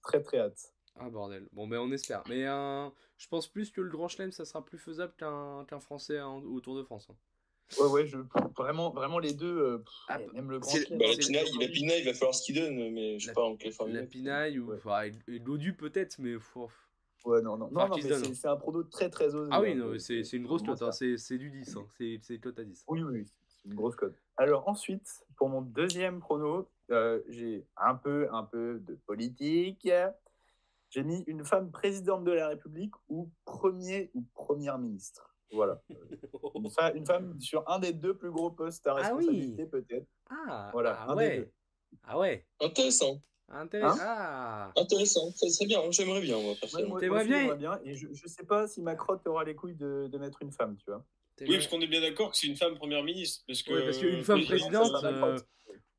très très hâte. Ah bordel. Bon ben on espère. Mais euh, je pense plus que le Grand Chelem ça sera plus faisable qu'un qu'un Français en- au Tour de France. hein. Ouais, ouais, je, vraiment, vraiment les deux. euh, Ah, même le grand chelem, Bah, la, pinaille, la pinaille, il va falloir ce qu'il donne, mais je sais La- pas en quelle forme. La pinaille ou Ouais. enfin, l'Odu peut-être, mais faut- Ouais, non, non, non, non c'est hein. c'est un prono très très osé. Ah oui, hein, c'est une grosse cote, hein, c'est c'est du 10, hein, c'est c'est cote à 10. Oui, oui, oui, c'est une grosse cote. Alors ensuite, pour mon deuxième prono, euh, j'ai un peu, un peu de politique. J'ai mis une femme présidente de la République ou premier ou première ministre. Voilà. <laughs> Une, fa- une femme sur un des deux plus gros postes à Ah oui. responsabilité, peut-être. Ah, Voilà, ah un des ouais. deux. Ah ouais. Intéressant, Intéressant. Hein ah. intéressant. Ça serait bien, j'aimerais bien, moi, Ouais, personnellement. moi, T'aimerais moi aussi, bien-. Et je, je sais pas si ma crotte aura les couilles de, de mettre une femme, tu vois. T'es Oui, parce qu'on est bien d'accord que c'est une femme première ministre. Parce que, Ouais, parce qu'une femme présidente, euh,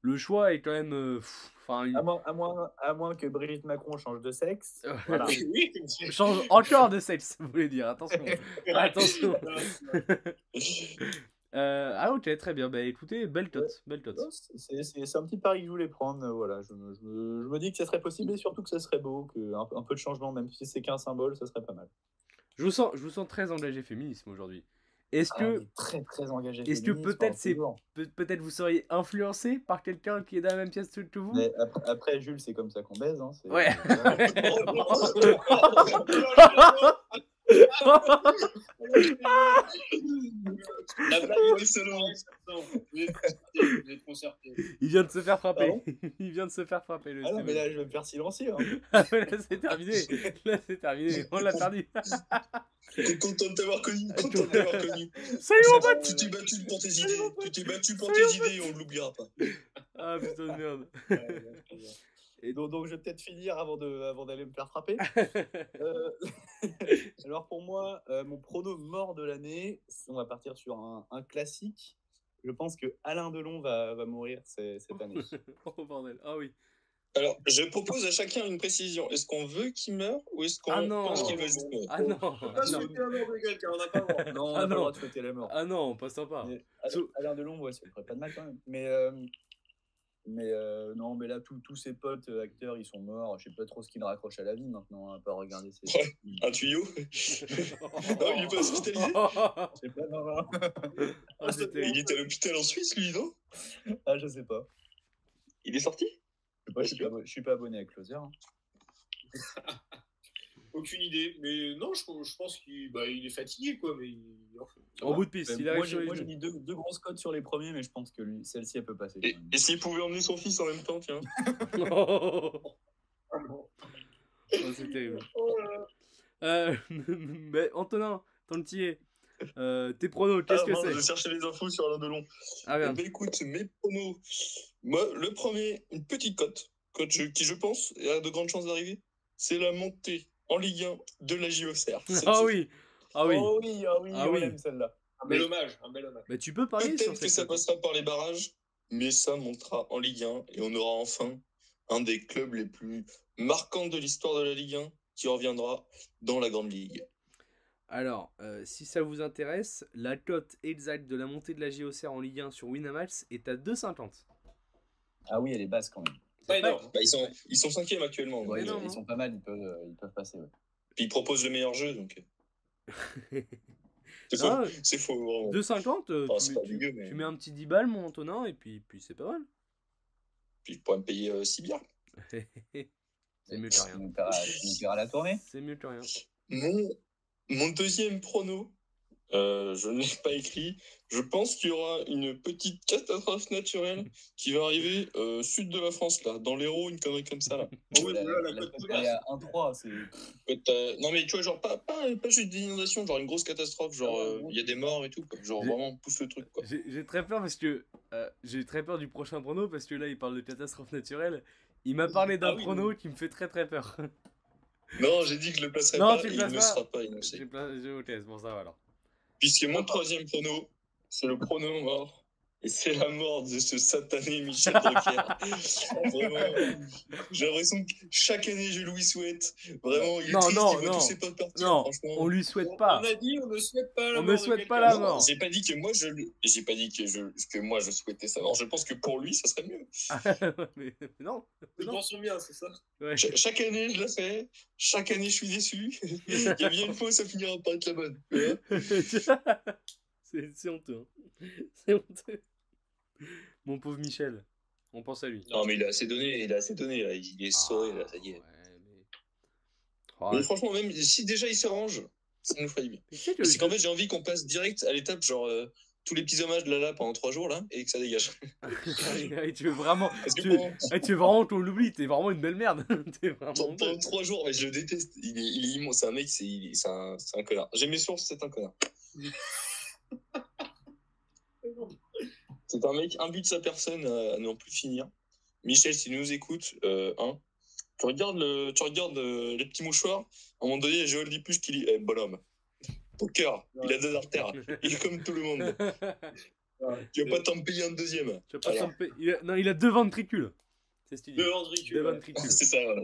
le choix est quand même. euh, pff, Enfin, il À moins, à, moins, à moins que Brigitte Macron change de sexe. Voilà. <laughs> oui, <laughs> change encore de sexe, vous voulez dire. Attention. <laughs> Attention. Euh, ah ok, très bien. Bah écoutez, belle cote, belle cote. C'est c'est- c'est un petit pari que je voulais prendre. euh, Voilà, je, me- je me, je me dis que ça serait possible et surtout que ça serait beau, que un, un peu de changement, même si c'est qu'un symbole, ça serait pas mal. Je vous sens, je vous sens très engagé féminisme aujourd'hui. Est-ce Ah, que très très engagé. est-ce que peut-être hein, c'est- peut-être vous seriez influencé par quelqu'un qui est dans la même pièce que vous Mais après, après, Jules, c'est comme ça qu'on baise. Hein, Ouais. La blague est excellente. <laughs> Concertés. Il vient de se faire frapper. Pardon? <laughs> Il vient de se faire frapper le Ah non, mais là, je vais me faire silencier. hein. <laughs> Ah, mais là c'est terminé. Là c'est terminé. On l'a perdu. Content de t'avoir connu, content de t'avoir connu. Salut mon pote Tu t'es battu pour tes idées, tu t'es battu pour tes idées, on ne l'oubliera pas. Ah putain de merde. Et donc, donc, je vais peut-être finir avant de, avant d'aller me faire frapper. <laughs> Euh, <laughs> Alors pour moi, euh, mon prono mort de l'année, on va partir sur un, un classique. Je pense que Alain Delon va, va mourir ce- cette année. <laughs> Oh bordel. Ah oui. Alors, je propose à chacun une précision. Est-ce qu'on veut qu'il meure ou est-ce qu'on Ah pense qu'il va juste mourir Ah non. On peut Ah pas non. souhaiter la mort de quelqu'un, on n'a pas le droit. Non, on Ah n'a pas le non. droit de souhaiter la mort. Ah non, pas sympa. Mais Alain, Alain Delon, ouais, ça ferait pas de mal quand même. Mais, euh, mais euh, non, mais là, tous tous ses potes euh, acteurs, ils sont morts. Je sais pas trop ce qu'ils raccrochent à la vie maintenant, à pas regarder ses. <laughs> Ouais. Un tuyau <laughs> Non, il est pas hospitalisé Je sais pas, non, non. Ah, Il est à l'hôpital en Suisse, lui, non? Ah, je sais pas. Il est sorti? Je sais pas, je suis pas, abo- je suis pas abonné à Closer. hein. <laughs> Aucune idée. Mais non, je, je pense qu'il bah, il est fatigué, quoi. Mais il... En bout de piste, il moi, j'ai mis deux, deux grosses cotes sur les premiers, mais je pense que celle-ci, elle peut passer. Et, et s'il pouvait emmener son fils en même temps, tiens <laughs> Oh, Ah, bon. c'est terrible. Oh. Euh, <laughs> mais Antonin, Tantier, euh, tes pronos, qu'est-ce Ah, que c'est Je cherchais les infos sur Alain Delon. Ah Eh ben, écoute, mes promos. Moi, le premier, une petite cote, cote qui, je pense, a de grandes chances d'arriver, c'est la montée en Ligue 1 de la JOCR. Ah oui, ah oui. Oh oui, ah oui, Ah on oui. aime celle-là. Un bel Mais- hommage, un bel hommage. Mais tu peux parler sur Peut-être que ça passera par les barrages, mais ça montera en Ligue 1 et on aura enfin un des clubs les plus marquants de l'histoire de la Ligue 1 qui reviendra dans la Grande Ligue. Alors, euh, si ça vous intéresse, la cote exacte de la montée de la JOCR en Ligue 1 sur Winamax est à 2,50. Ah oui, elle est basse quand même. Bah, ils, sont, ils sont cinquièmes actuellement. Ouais, donc, non, euh, ils non. sont pas mal, ils peuvent, euh, ils peuvent passer. ouais. puis ils proposent le meilleur jeu, donc euh, <laughs> c'est faux. Ah, C'est faux, vraiment. 2,50 euh, Oh, tu, mets, pas tu- dégueu, mais- tu mets un petit 10 balles, mon Antonin, et puis, puis c'est pas mal. Puis je pourrais me payer 6 bières. <laughs> c'est mieux que Tu rien. nous paieras- tu nous paieras la tournée C'est mieux que rien. Mon, mon deuxième prono, Euh, je ne l'ai pas écrit. Je pense qu'il y aura une petite catastrophe naturelle qui va arriver euh, sud de la France, là, dans l'Hérault, une connerie comme ça. Là. Oh, voilà, la La- côte Il y a 1-3, c'est. Euh, non, mais tu vois, genre, pas, pas, pas juste des inondations, genre une grosse catastrophe, genre, euh, il y a des morts et tout, quoi. Genre, vraiment, pousse le truc, quoi. J'ai très peur parce que euh, j'ai très peur du prochain prono parce que là il parle de catastrophe naturelle. Il m'a parlé d'un Ah oui, prono oui. qui me fait très très peur. Non, j'ai dit que je le placerai Non, pas, tu le il ne pas. sera pas plein j'ai ok, c'est pour ça voilà. Puisque mon troisième prono, c'est le prono mort. Et c'est la mort de ce satané Michel Drucker. <laughs> Vraiment, j'ai l'impression que chaque année je lui souhaite. Vraiment, il est Non, triste, non, il voit non. tous ses potes partir, Non, franchement. on lui souhaite On pas. a dit, on ne souhaite pas la On ne mort de souhaite pas la mort. J'ai pas dit que moi je j'ai pas dit que je que moi je souhaitais sa mort. Je pense que pour lui ça serait mieux. mais, <laughs> mais non. Je pense bien, c'est ça. Ouais. Cha- chaque année je la fais, chaque année je suis déçu. <laughs> Il y a bien une fois ça finira par être la bonne. C'est honteux. hein. <laughs> C'est honteux. Mon pauvre Michel. On pense à lui. Non mais il a assez donné, il a assez donné là, il est sauvé là, ça y est. Ah, ouais, mais... Oh, Mais franchement même si déjà il s'arrange, ça nous ferait du bien. C'est qu'en fait j'ai envie qu'on passe direct à l'étape genre euh, tous les petits hommages de Lala pendant trois jours là et que ça dégage. <laughs> Ah, tu veux vraiment, que tu veux, ah, tu veux vraiment qu'on l'oublie, t'es vraiment une belle merde. <laughs> vraiment pendant- trois jours, mais je le déteste. Il est, il est immense, c'est un mec, c'est un, c'est un connard. J'ai mes sources, c'est un connard. C'est un mec imbu de sa personne à, n'en plus finir. Michel, si tu nous écoutes, euh, hein, tu regardes, le, tu regardes euh, les petits mouchoirs. À un moment donné, il y a Joël Dipuche qui dit Eh, bonhomme, ton cœur, il a deux artères. Il est comme tout le monde. <laughs> Tu vas pas t'en payer un deuxième? Tu vas pas Alors. s'en payer- il a- Non, il a deux ventricules. C'est ce que tu dis. De ventricule. Deux ouais. ventricules. C'est ça, voilà.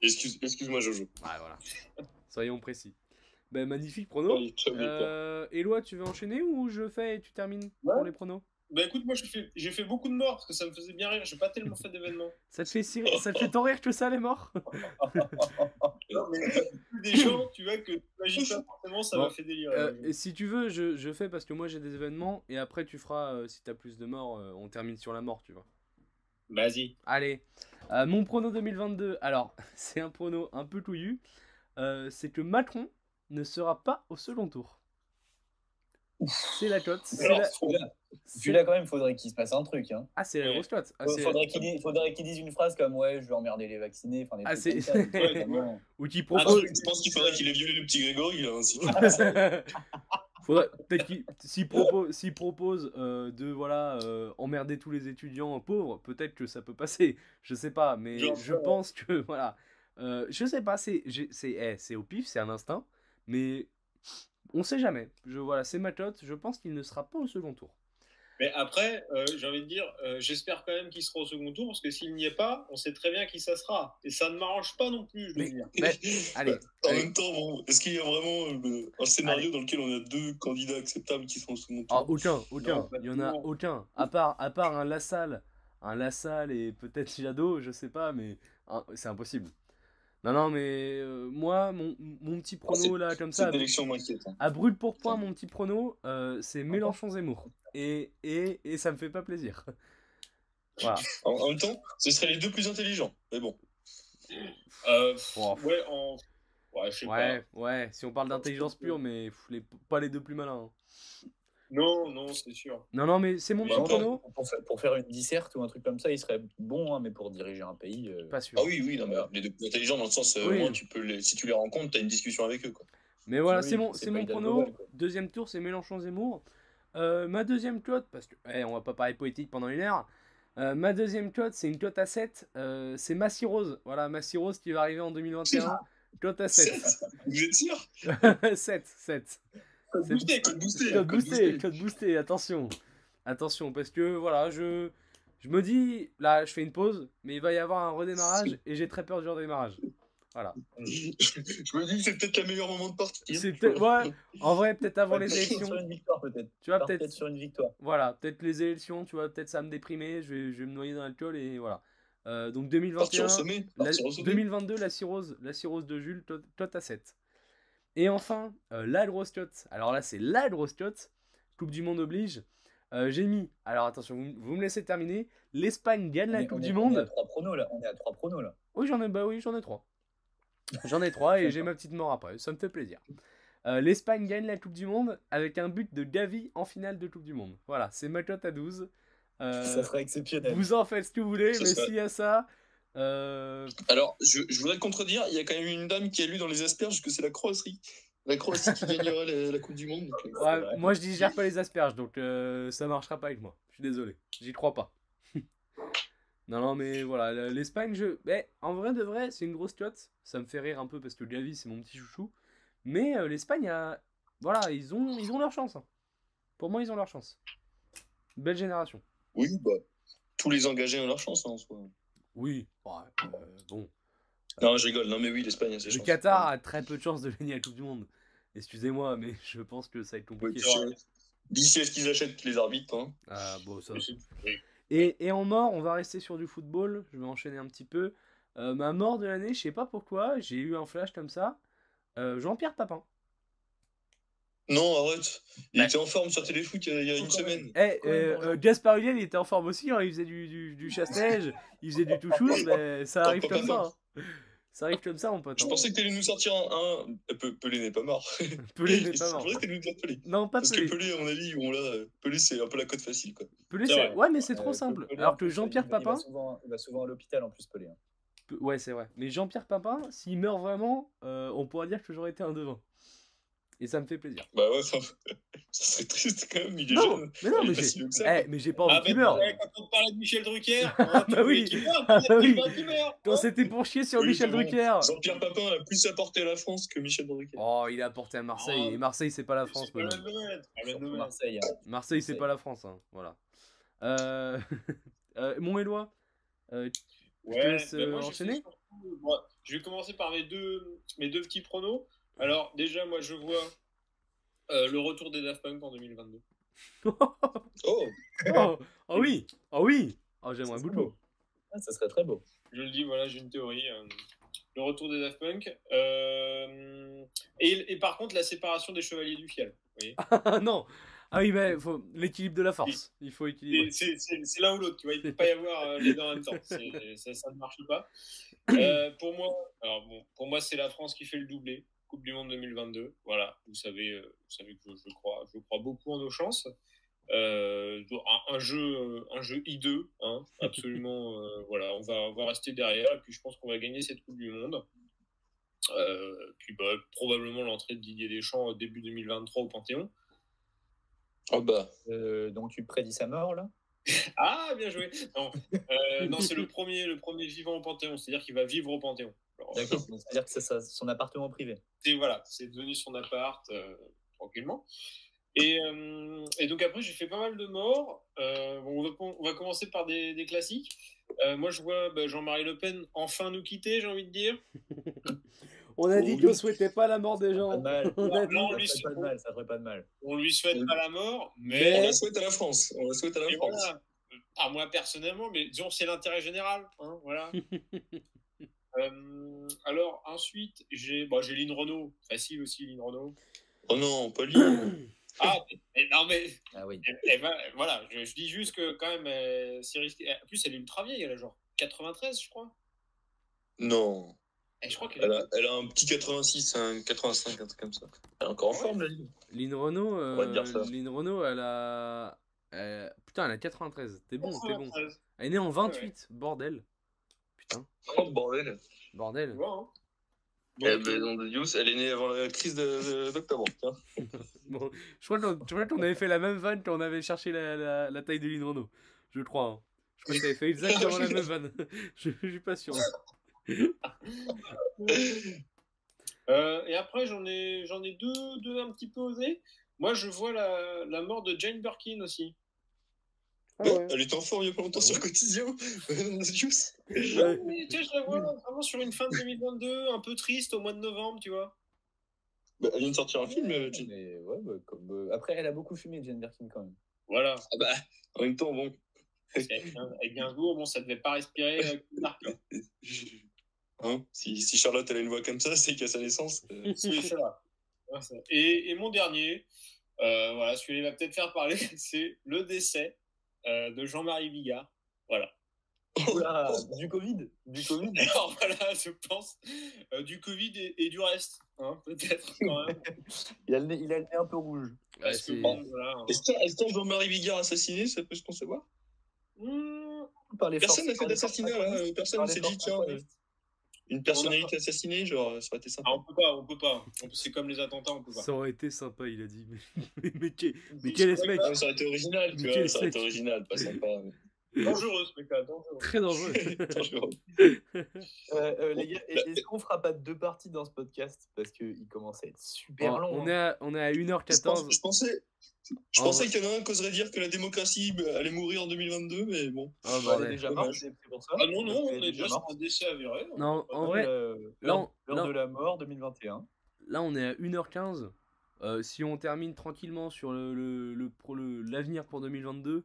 Excuse, excuse-moi, Jojo. Ouais, voilà. Soyons précis. Ben, magnifique prono. Gars. Euh, Éloi, tu veux enchaîner ou je fais et tu termines Ouais. pour les pronos? Bah écoute, moi j'ai fait, j'ai fait beaucoup de morts parce que ça me faisait bien rire. J'ai pas tellement fait d'événements. <laughs> ça te, fait si- ça te fait tant rire que ça, les morts? <laughs> Non, mais plus des gens, tu vois, que tu imagines pas forcément, ça Bon, m'a fait délirer. Euh, et Si tu veux, je, je fais parce que moi j'ai des événements et après tu feras, euh, si t'as plus de morts, euh, on termine sur la mort, tu vois. Vas-y. Allez, Euh, mon prono 2022, alors <laughs> c'est un prono un peu touillu, euh, c'est que Macron ne sera pas au second tour. C'est la cote. c'est Alors, la- celui-là, quand même, faudrait qu'il se passe un truc. Hein. Ah, c'est la grosse cote. Ah, faudrait qu'il dise, faudrait qu'il dise une phrase comme Ouais, je vais emmerder les vaccinés. Enfin, Ah, c'est- Ouais, <laughs> Ou qui Ah, propose. je pense qu'il faudrait qu'il ait violé le petit Grégory, là. <laughs> Faudrait peut-être qu'il s'il propose, s'il propose euh, de voilà euh, emmerder tous les étudiants pauvres, peut-être que ça peut passer. Je sais pas, mais je pense que voilà, Euh, je sais pas, c'est j'ai- c'est eh, c'est au pif, c'est un instinct, mais on sait jamais. Je voilà, c'est ma cote. Je pense qu'il ne sera pas au second tour. Mais après, euh, j'ai envie de dire, euh, j'espère quand même qu'il sera au second tour parce que s'il n'y est pas, on sait très bien qui ça sera. Et ça ne m'arrange pas non plus, je veux Mais- dire. Mais, allez, <laughs> En allez. même temps, bon, est-ce qu'il y a vraiment euh, un scénario dans lequel on a deux candidats acceptables qui sont au second Ah, tour? aucun, aucun. Non, Il y en a aucun. À part, à part un Lassalle, un Lassalle et peut-être Jadot, je sais pas, mais hein, c'est impossible. Non, non, mais euh, moi, mon, mon petit prono là, comme ça, m'inquiète. hein. à brûle pour point, mon petit prono, euh, c'est Mélenchon-Zemmour. Et, et, et ça me fait pas plaisir. <laughs> Voilà. En, en même temps, ce seraient les deux plus intelligents. Mais bon. Euh, ouais, en... ouais, si on parle d'intelligence pure, mais pff, les, pas les deux plus malins. hein. Non, non, c'est sûr. Non, non, mais c'est mon Mais petit après, prono. pour, faire, pour faire une disserte ou un truc comme ça, il serait bon, hein, mais pour diriger un pays. euh, Pas sûr. Ah oui, oui, non, mais les deux plus intelligents dans le sens, euh, Oui. moins, tu peux les, si tu les rencontres, t'as une discussion avec eux. Quoi. Mais voilà, Oui, c'est mon, c'est mon global, quoi. Deuxième tour, c'est Mélenchon-Zemmour. Euh, ma deuxième cote, parce que eh, on va pas parler politique pendant une heure. Euh, ma deuxième cote, c'est une cote à 7. euh, c'est Massy Rose. Voilà, Massy Rose qui va arriver en 2021. Cote à 7. <laughs> Vous êtes sûr? <laughs> 7, 7. Code boosté, Code boosté. Code boosté, code boosté, attention. Attention, parce que voilà, je, je me dis, là, je fais une pause, mais il va y avoir un redémarrage et j'ai très peur du redémarrage. Voilà. Je me dis que c'est peut-être le meilleur moment de partir. C'est peut-être, ouais, en vrai, peut-être avant les élections. Sur une victoire, peut-être. Tu vois, peut-être sur une victoire. Voilà, peut-être les élections, tu vois, peut-être ça va me déprimer, je vais, je vais me noyer dans l'alcool et voilà. Euh, donc Partir 2021, au sommet. la- Partir au sommet. 2022, la cirrhose, la cirrhose de Jules, tot à 7. Et enfin, euh, la grosse cote. Alors là, c'est la grosse cote. Coupe du Monde oblige. Euh, J'ai mis, alors attention, vous, vous me laissez terminer. L'Espagne gagne la est- Coupe du est- On est à Monde. trois pronos là. On est à trois pronos là. Oui, j'en ai, bah oui, j'en ai trois. J'en ai trois et j'ai ma petite mort après. Ça me fait plaisir. Euh, L'Espagne gagne la Coupe du Monde avec un but de Gavi en finale de Coupe du Monde. Voilà, c'est ma cote à 12. Euh, Ça serait exceptionnel. vous en faites ce que vous voulez, Ça mais serait- s'il y a ça. Euh, Alors, je, je voudrais te contredire, il y a quand même une dame qui a lu dans les asperges que c'est la Croatie. La Croatie qui gagnera la, la Coupe du Monde. donc, euh, ouais, moi, je digère pas les asperges, donc euh, ça marchera pas avec moi. Je suis désolé, j'y crois pas. <laughs> non, non, mais voilà, l'Espagne, je. En vrai de vrai, c'est une grosse cote. Ça me fait rire un peu parce que Gavi, c'est mon petit chouchou. Mais euh, l'Espagne a. Voilà, ils ont, ils ont leur chance. hein. Pour moi, ils ont leur chance. Belle génération. Oui, bah, tous les engagés ont leur chance hein, en soi. Oui, ouais, euh, bon. Non, je rigole. Non, mais oui, l'Espagne a ses Le chances. Qatar a très peu de chances de gagner la Coupe du Monde. Excusez-moi, mais <laughs> je pense que ça va être compliqué. D'ici à ce qu'ils achètent les arbitres. Hein? Ah, bon, ça. Et, et en mort, on va rester sur du football. Je vais enchaîner un petit peu. Euh, ma mort de l'année, je sais pas pourquoi, j'ai eu un flash comme ça. Euh, Jean-Pierre Papin. Non, arrête. Il Ouais. était en forme sur Téléfoot il y a, il y a une semaine. Eh, euh, euh, Gaspard Ulliel, il était en forme aussi, hein, il faisait du, du, du chasse-neige, il faisait du touchous, <laughs> mais ça arrive comme ça. hein. Ça arrive comme ça, mon pote. Je hein. pensais que t'allais nous sortir un. un... euh, Pe- Pelé n'est pas mort. <laughs> Pelé n'est C'est <laughs> pas mort. vrai que t'allais nous dire Pelé. Non, pas Parce Pelé. que Pelé, à mon avis, on l'a. euh, Pelé, c'est un peu la cote facile, quoi. Pelé, C'est c'est-. Ouais, mais c'est Euh, trop simple. Pelé, Alors que Jean-Pierre Papin, Il va, souvent, il va souvent à l'hôpital en plus, Pelé. hein. Pe- Ouais, c'est vrai. Mais Jean-Pierre Papin, s'il meurt vraiment, euh, on pourra dire que j'aurais été un devin. Et ça me fait plaisir. Bah ouais, ça, <laughs> ça serait triste quand même, il est Non, jeune. mais non, mais j'ai eh, mais j'ai pas envie Ah, qu'il meure. ouais, quand on parlait de Michel Drucker, hein, tu bah oui. Ah, tu bah oui. Quand c'était pour chier sur Oui, Michel. Drucker. Jean-Pierre Papin a plus apporté à la France que Michel Drucker. Oh, il a apporté à Marseille. Oh. Et Marseille, c'est pas la France, C'est pas. Marseille. hein. Marseille, c'est pas la France. hein. Voilà. Euh... <laughs> euh, mon Éloi, euh, te Ouais, laisse, bah, euh, moi, j'ai enchaîner? fait surtout- moi, je vais commencer par mes deux, mes deux petits pronos. Alors, déjà, moi, je vois euh, le retour des Daft Punk en 2022. <laughs> Oh, oh, oh oui, oh oui. Oh, j'aimerais C'est beaucoup. beau. Ah, ça serait très beau. Je le dis, voilà, j'ai une théorie. euh, le retour des Daft Punk. Euh, et, et par contre, la séparation des Chevaliers du Fiel. vous voyez <laughs> Ah non. Ah oui, mais faut l'équilibre de la force. Il faut équilibrer. C'est c'est- c'est l'un ou l'autre, tu vois. Il ne peut pas y avoir euh, les deux en même temps. C'est- <laughs> Ça, ça ne marche pas. Euh, pour moi, alors bon, pour moi, c'est la France qui fait le doublé. Coupe du Monde 2022. Voilà. Vous savez, euh, vous savez que je, je crois, je crois beaucoup en nos chances. Euh, un, un jeu, euh, un jeu I2, hein, <laughs> absolument. euh, voilà, on va, on va rester derrière. Et puis, je pense qu'on va gagner cette Coupe du Monde. Euh, puis, bah, probablement l'entrée de Didier Deschamps début 2023 au Panthéon. oh bah. Euh, donc tu prédis sa mort là? Ah, bien joué. Non, euh, non c'est le premier, le premier vivant au Panthéon, c'est-à-dire qu'il va vivre au Panthéon. <laughs> D'accord. C'est-à-dire que c'est son appartement privé. c'est voilà, c'est devenu son appart euh, tranquillement. Et, euh, et donc après, j'ai fait pas mal de morts. Euh, bon, on, va, on va commencer par des, des classiques. Euh, moi, je vois bah, Jean-Marie Le Pen enfin nous quitter, j'ai envie de dire. On a dit qu'on oui. souhaitait pas la mort des Pas de gens. mal. On a dit- Non, Ça lui, ferait c'est pas de bon. mal. Ça ferait pas de mal. On lui souhaite Oui. pas la mort, On mais la souhaite à la France. On la souhaite à la Et France. voilà. Pas moi personnellement, mais disons c'est l'intérêt général. hein, voilà. <laughs> Euh, alors ensuite, j'ai bon, j'ai Lynn Renault. Facile aussi, Lynn Renault. Oh non, pas <coughs> lui. Ah, mais, non mais Ah oui. eh, eh ben, voilà, je, je dis juste que quand même, euh, c'est risqué. En plus, elle est ultra vieille, elle a genre 93, je crois. non. Et je crois qu'elle Elle a, elle a un petit 86, un 85, un truc comme ça. Elle est encore en forme, la ligne. Lynn Renault, On va dire ça. euh, Lynn Renault, elle a. euh, Putain, elle a 93. T'es bon, t'es bon. 93. Elle est née en 28, bordel. Putain, Oh bordel. bordel. Tu vois, hein. Eh Donc, ben, nom de Dieu, elle est née avant la crise de- de- d'octobre. tiens. <laughs> Bon, je crois qu'on qu'on avait fait la même vanne quand on avait cherché la, la, la taille de Lynn Renault. Je crois. hein. Je crois que t'avais fait exactement la même vanne. <laughs> Je, je suis pas sûr. <laughs> Euh, et après, j'en ai, j'en ai deux, deux un petit peu osés. Moi, je vois la, la mort de Jane Birkin aussi. Ah Ouais, Elle était en forme il y a pas longtemps sur Quotidien. <laughs> <laughs> Ouais. Mais, tu sais, je la vois vraiment sur une fin de 2022, un peu triste au mois de novembre, tu vois. Bah, elle vient de sortir un film. euh, Jane. Mais ouais, bah, comme, euh, Après, elle a beaucoup fumé, Jane Birkin, quand même. Voilà. Ah bah, en même temps, bon. Avec, Gainsbourg, bon, ça devait pas respirer. euh, <laughs> hein. Si, si Charlotte elle a une voix comme ça, c'est qu'à sa naissance. euh, ça. Et, et mon dernier, euh, voilà, celui-là il va peut-être faire parler, c'est le décès euh, de Jean-Marie Bigard. Voilà. Oula, <laughs> du Covid Du Covid <laughs> Alors voilà, je pense euh, du Covid et, et du reste, hein, peut-être quand même. <laughs> il, a le nez, il a le nez un peu rouge. Que c'est- bon, voilà. hein. Est-ce que- est-ce que Jean-Marie Bigard assassiné, ça peut se concevoir? Hmm, Personne n'a fait d'assassinat, antagonistes, Personne ne s'est dit, tiens. Une personnalité assassinée, genre, ça aurait été sympa. ah, on peut pas, on peut pas. C'est comme les attentats, on peut pas. Ça aurait été sympa, il a dit. Mais, <laughs> mais, mais, qu'est- mais quel est ce mec? Ça aurait été original, tu Mais vois, ça aurait été original, pas sympa. Dangereux ce mec-là, dangereux. Très dangereux. <laughs> Dangereux. Euh, euh, les gars, est-ce qu'on fera pas deux parties dans ce podcast? Parce qu'il commence à être super Bon, long. on, hein. est à, on est à Je, 1h14. pense- je pensais, je En pensais qu'il y en a un qui oserait dire que la démocratie bah, allait mourir en 2022, mais bon. Oh, Bah, elle est déjà morte, c'est pour ça. Ah non, non, Elle on est déjà sur un décès avéré. hein. Non, en vrai, Euh, l'heure on- de la mort 2021. là on est à 1h15. Euh, si on termine tranquillement sur le, le, le- pour le- l'avenir pour 2022, euh,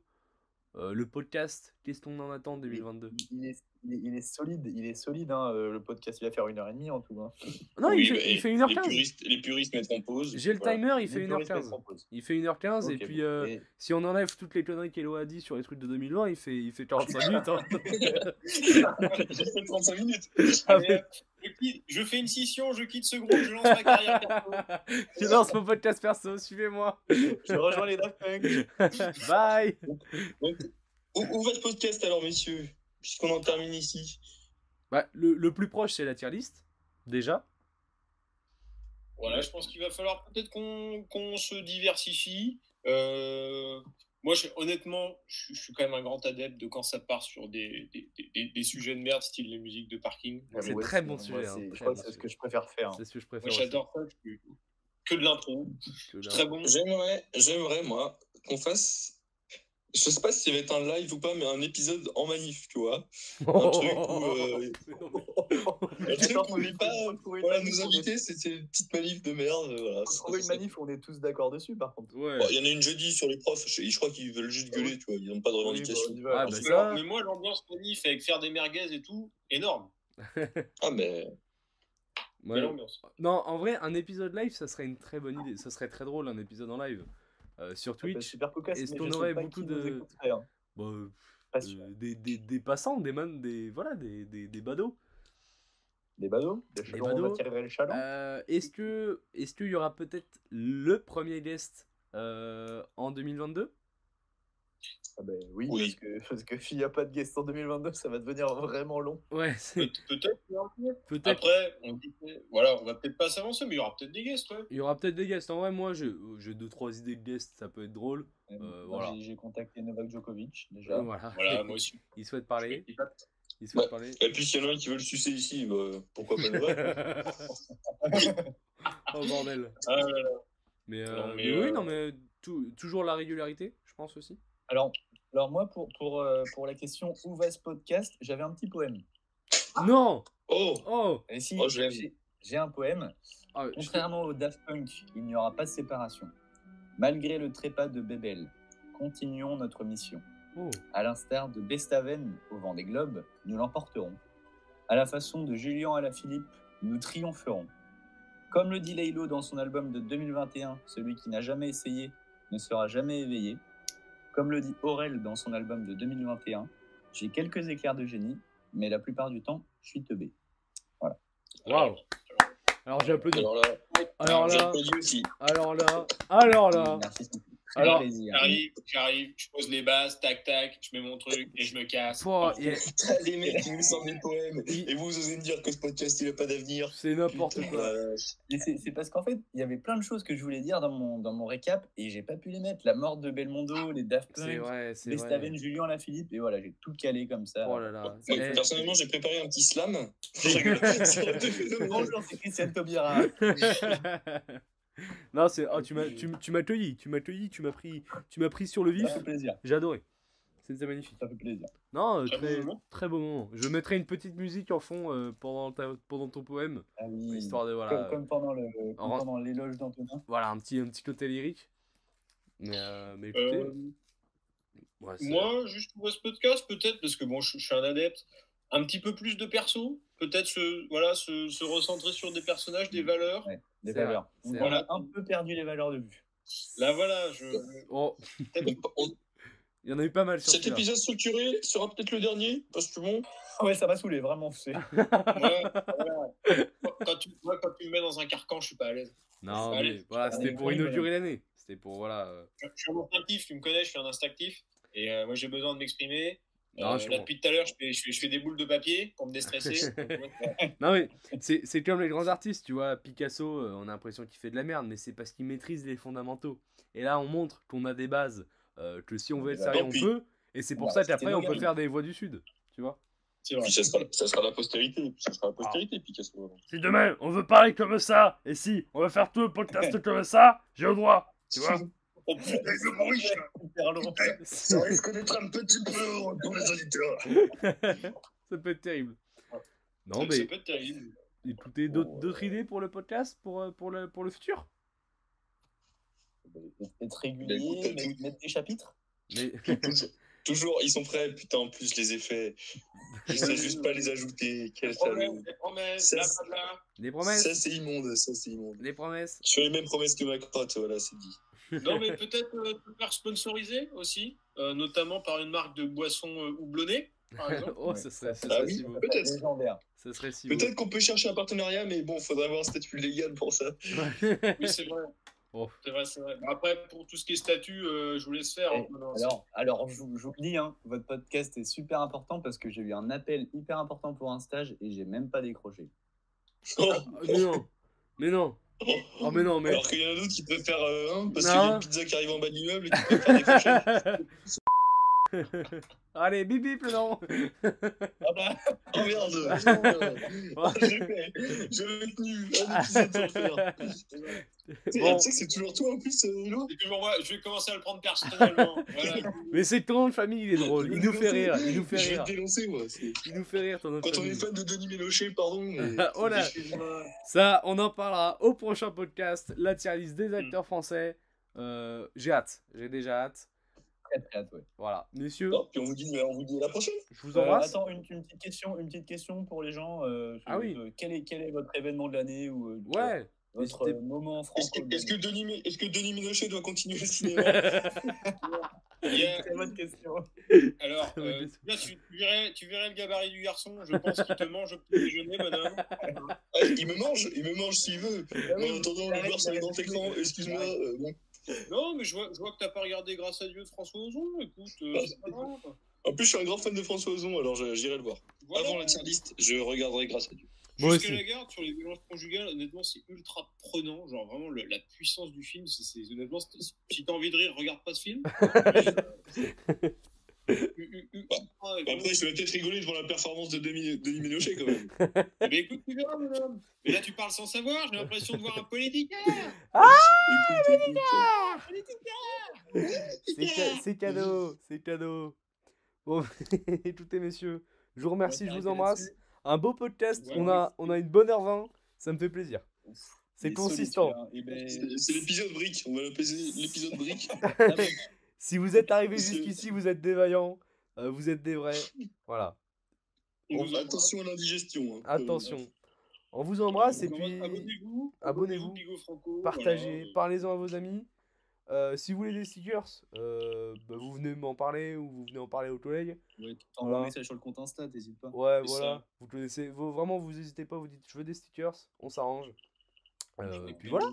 le podcast, qu'est-ce qu'on en attend 2022 Il est, il est, il est solide, il est solide. Hein, euh, le podcast, il va faire une heure et demie en tout. Hein. <laughs> Non, Oui, il, fait, mais il fait Les 1h15. puristes, les puristes mettront pause. J'ai le Voilà. timer, il fait 1h15. mettront pause. Il fait 1h15 et Ok, puis bon. euh, Et- si on enlève toutes les conneries qu'Elo a dit sur les trucs de 2020, il fait, il fait 45 <laughs> minutes. hein. <laughs> J'ai fait 35 minutes. Allez, hop, je, quitte- je fais une scission, je quitte ce groupe, je lance ma carrière perso. Je lance mon podcast perso, suivez-moi. Je rejoins les Daft Punk. Bye Donc, où, où va ce podcast alors, messieurs? Puisqu'on en termine ici. bah, le, le plus proche, c'est la tier list, déjà. Voilà, je pense qu'il va falloir peut-être qu'on se diversifie. Euh, moi, je- honnêtement, je, je suis quand même un grand adepte de quand ça part sur des, des, des- des sujets de merde, style les musiques de parking. Ouais, C'est très bon sujet, hein, Je crois que c'est ce que je préfère faire. C'est ce que je préfère. j'adore ça. Que de l'impro. Très bon. J'aimerais, j'aimerais, moi, qu'on fasse. Je sais pas si ça va être un live ou pas, mais un épisode en manif, tu vois. <laughs> Un truc où. euh, un truc où pas. Voilà, nos invités, c'était une petite manif de merde. Voilà, trouver une manif on est tous d'accord dessus, par contre. Ouais. Bon, Il y en a une jeudi sur les profs. Je, je crois qu'ils veulent juste gueuler, tu vois. Ils n'ont pas de revendication. Oui, bah. Ah, bah ça- Mais moi, l'ambiance manif avec faire des merguez et tout, énorme. <laughs> Ah, mais. Ouais. Non, en vrai, un épisode live, ça serait une très bonne idée. Ça serait très drôle, un épisode en live. Euh, sur Twitch, super cocasse, est-ce qu'on aurait beaucoup de- hein. bah, euh, euh, des, des, des passants, des des voilà, des, des, des badauds. Des badauds Des badauds. Euh, est-ce que est-ce qu'il y aura peut-être le premier guest en 2022 Ah ben oui, Oui. parce que, parce que s'il n'y a pas de guest en 2022, ça va devenir vraiment long. Ouais, Peut-être. hein. Après, on voilà, on va peut-être pas s'avancer, mais il y aura peut-être des guests, ouais. Il y aura peut-être des guests. En vrai, moi, j'ai deux trois idées de guests, ça peut être drôle. Euh, Euh, voilà. j'ai- contacté Novak Djokovic déjà. Voilà. Voilà, moi aussi. Il souhaite parler. Il souhaite Ouais. parler. Et puis, s'il y en a un qui veut le sucer ici, bah, pourquoi pas le <laughs> vrai oh bordel. Ah, là, là. Mais, euh, Non, mais, mais oui, euh, non, mais tout- toujours la régularité, je pense aussi. Alors, alors moi, pour, pour, euh, pour la question où va ce podcast, j'avais un petit poème. Non Oh Oh Et si, Oh, j'ai j'ai un poème. Ah, je- Contrairement au Daft Punk, il n'y aura pas de séparation. Malgré le trépas de Bébel, continuons notre mission. Oh. À l'instar de Bestaven au vent des globes, nous l'emporterons. À la façon de Julien Alaphilippe, nous triompherons. Comme le dit Laylo dans son album de 2021, celui qui n'a jamais essayé ne sera jamais éveillé. Comme le dit Aurel dans son album de 2021, j'ai quelques éclairs de génie, mais la plupart du temps, je suis teubé. Waouh Alors j'ai applaudi. Alors là, Alors là, alors là, alors là. Alors. J'arrive, j'arrive, je pose les bases, tac tac, je mets mon truc et je me casse. Pouah, il y a- Putain, les mecs qui nous sortent des poèmes. Et vous osez me dire que ce podcast, il a pas d'avenir. C'est n'importe Putain, quoi. la- Et c'est c'est parce qu'en fait, il y avait plein de choses que je voulais dire dans mon, dans mon récap et j'ai pas pu les mettre. La mort de Belmondo, les Daft C'est Punk, vrai, c'est Bestaven, vrai. Julien Lafilippe, et voilà, j'ai tout calé comme ça. Oh là là. Eh, personnellement, j'ai préparé un petit slam. <laughs> Bonjour, c'est Christiane Taubira. <laughs> non, c'est. Oh, tu m'as tu, tu m'as accueilli, tu m'as accueilli, tu m'as pris, tu m'as pris sur le vif. Ça fait plaisir. J'ai adoré. C'était magnifique. Ça fait plaisir. Non, euh, Très très, beau moment. Je mettrai une petite musique en fond euh, pendant, ta- pendant ton poème, Ah oui. histoire de Comme, voilà, comme comme En- pendant l'éloge d'Antonin. voilà un petit un petit côté lyrique. Mais, euh, mais écoutez, Euh, ouais, moi, juste pour ce podcast, peut-être, parce que bon, je, je suis un adepte, un petit peu plus de perso, peut-être se, voilà, se, se recentrer sur des personnages, des valeurs. Ouais, des vrai, valeurs. On a un peu perdu les valeurs de vue. Là, voilà, je. Oh, <laughs> Il y en a eu pas mal sur Cet celui-là. épisode structuré sera peut-être le dernier, parce que bon. <laughs> Ouais, ça m'a saoulé, vraiment. c'est- <laughs> Ouais, ouais. Quand, tu, moi, quand tu me mets dans un carcan, je suis pas à l'aise. Non, voilà, c'était pour inaugurer l'année. C'était pour, voilà. euh, Je je suis un instinctif, tu me connais, je suis un instinctif. Et euh, moi, j'ai besoin de m'exprimer. Non, Euh, je là, depuis tout à l'heure, je fais, je, fais, je fais des boules de papier pour me déstresser. <laughs> <laughs> Non, mais c'est comme les grands artistes, tu vois. Picasso, euh, on a l'impression qu'il fait de la merde, mais c'est parce qu'il maîtrise les fondamentaux. Et là, on montre qu'on a des bases, euh, que si on veut être Bah, sérieux, on puis- peut. Et c'est pour Bah, ça qu'après, on peut faire des voix du Sud, tu vois. Puis ça sera, ça sera la postérité. Ça sera la postérité, Picasso. Si demain, on veut parler comme ça, et si on veut faire tout le podcast <laughs> comme ça, j'ai le droit, tu vois. Oh, putain, le bruit, ça risque d'être un petit peu pour les auditeurs. <laughs> Ça peut être terrible. Non, ça mais peut être terrible. écoutez, d'autres d'autres idées pour le podcast, pour, euh, pour, le, pour le futur? Être Bah, régulier, mettre, tout. mettre des chapitres? mais... <laughs> <laughs> toujours, toujours, ils sont prêts, putain, en plus, les effets. Je sais juste pas les ajouter. Quel Les salaud. promesses, les promesses, Ça, là, là. Les promesses? Ça, c'est immonde, ça, c'est immonde. Les promesses? Je fais les mêmes promesses que ma crotte, voilà, c'est dit. Non, mais peut-être euh, te faire sponsoriser aussi, euh, notamment par une marque de boissons euh, houblonnées, par exemple. Oh, <laughs> Ouais. ça serait, ça Ah serait oui. si beau. Peut-être. Légendaire. Ça serait si. Peut-être qu'on peut chercher un partenariat, mais bon, faudrait avoir un statut légal pour ça. Oui, c'est vrai. Oh. C'est vrai, c'est vrai. Bah, Après, pour tout ce qui est statut, euh, je vous laisse faire. hein. Et Non, Alors, alors je, vous- je vous le dis, hein, votre podcast est super important parce que j'ai eu un appel hyper important pour un stage et j'ai même pas décroché. Oh, Ah, mais non Mais non Oh, mais non, mais. Alors qu'il y en a d'autres qui préfèrent euh, un, parce qu'il y a une pizza qui arrive en bas de l'immeuble et qui préfèrent décrocher. <laughs> <laughs> Allez, bip bip le nom Ah bah, Oh merde J'ai fait, j'avais tenu un épisode sans le faire. Tu sais, Bon, tu sais que c'est toujours toi en plus, euh, Hello C'est toujours moi, je vais commencer à le prendre personnellement. <laughs> Voilà. mais c'est quand de famille, il est drôle? Il nous fait rire, il nous fait Je vais rire. te dénoncer, moi. Il nous fait rire, ton nom de Quand on est fan de Denis Ménochet, pardon. mais- Oh là Ça, on en parlera au prochain podcast, la tier list des acteurs français. Euh, j'ai hâte, j'ai déjà hâte. Très très hâte, ouais. Voilà, messieurs, Non, puis on vous dit, on vous dit à la prochaine. je vous Euh, embrasse. attends, une, une petite question, une petite question pour les gens. euh, Ah oui. euh, quel, est, quel est votre événement de l'année ou euh, Ouais, votre euh, moment Est-ce franco que, est-ce que Denis, est-ce que Denis Ménochet doit continuer le cinéma Il y a- Très bonne question. Alors, <laughs> euh, là, tu, tu verrais, tu verrais le gabarit du garçon. Je pense qu'il te mange au petit déjeuner, madame. <laughs> Ah, Il me mange, il me mange s'il veut. En attendant, le voir sur les grands écrans, excuse-moi. euh, bon. Non, mais je vois, je vois que t'as pas regardé Grâce à Dieu de François Ozon. Écoute, euh, c'est pas grave. En plus, je suis un grand fan de François Ozon, alors je- j'irai le voir. Voilà. Avant la tier list, je regarderai grâce à Dieu. Moi Jusqu'à aussi. la garde sur les violences conjugales, honnêtement, c'est ultra prenant. Genre, vraiment, le- la puissance du film, c'est, c'est- honnêtement, c'est- si t'as envie de rire, regarde pas ce film. <laughs> Après, je vais peut-être rigoler devant la performance de Denis, Denis Ménochet quand même. Mais <laughs> Eh écoute, tu verras, madame. Mais là, tu parles sans savoir. J'ai l'impression de voir un politique. Écoute, écoute. C'est ca- c'est cadeau, c'est cadeau. Bon, <laughs> écoutez messieurs, je vous remercie, je vous embrasse. Un beau podcast, Ouais, on a, on a une bonne heure 20, ça me fait plaisir. C'est consistant. Eh ben, C'est c'est l'épisode brique, on va l'appeler l'épisode brique. <laughs> Si vous êtes Monsieur- jusqu'ici, vous êtes des vaillants, euh, vous êtes des vrais. <laughs> Voilà, On. Attention à l'indigestion. hein. attention. On vous embrasse et puis. Abonnez-vous. abonnez-vous, partagez, voilà. parlez-en à vos amis. Euh, si vous voulez des stickers, euh, bah, vous venez m'en parler ou vous venez en parler au collègue. Ouais, Voilà. un message sur le compte Insta, t'hésites pas. Ouais, C'est voilà. ça. Vous connaissez, vous, vraiment, vous n'hésitez pas, vous dites je veux des stickers, on s'arrange. Euh, Et puis voilà,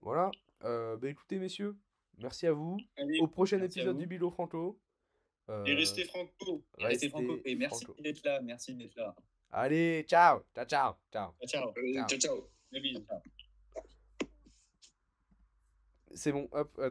voilà. Euh, bah écoutez, messieurs, merci à vous. Allez, Au prochain épisode du Bilo Franco. Euh, et restez franco. Restez franco. Et merci d'être là, merci d'être là. Allez, ciao, ciao, ciao, ciao. Ciao. Ciao, ciao. Bise. C'est bon, hop, hop.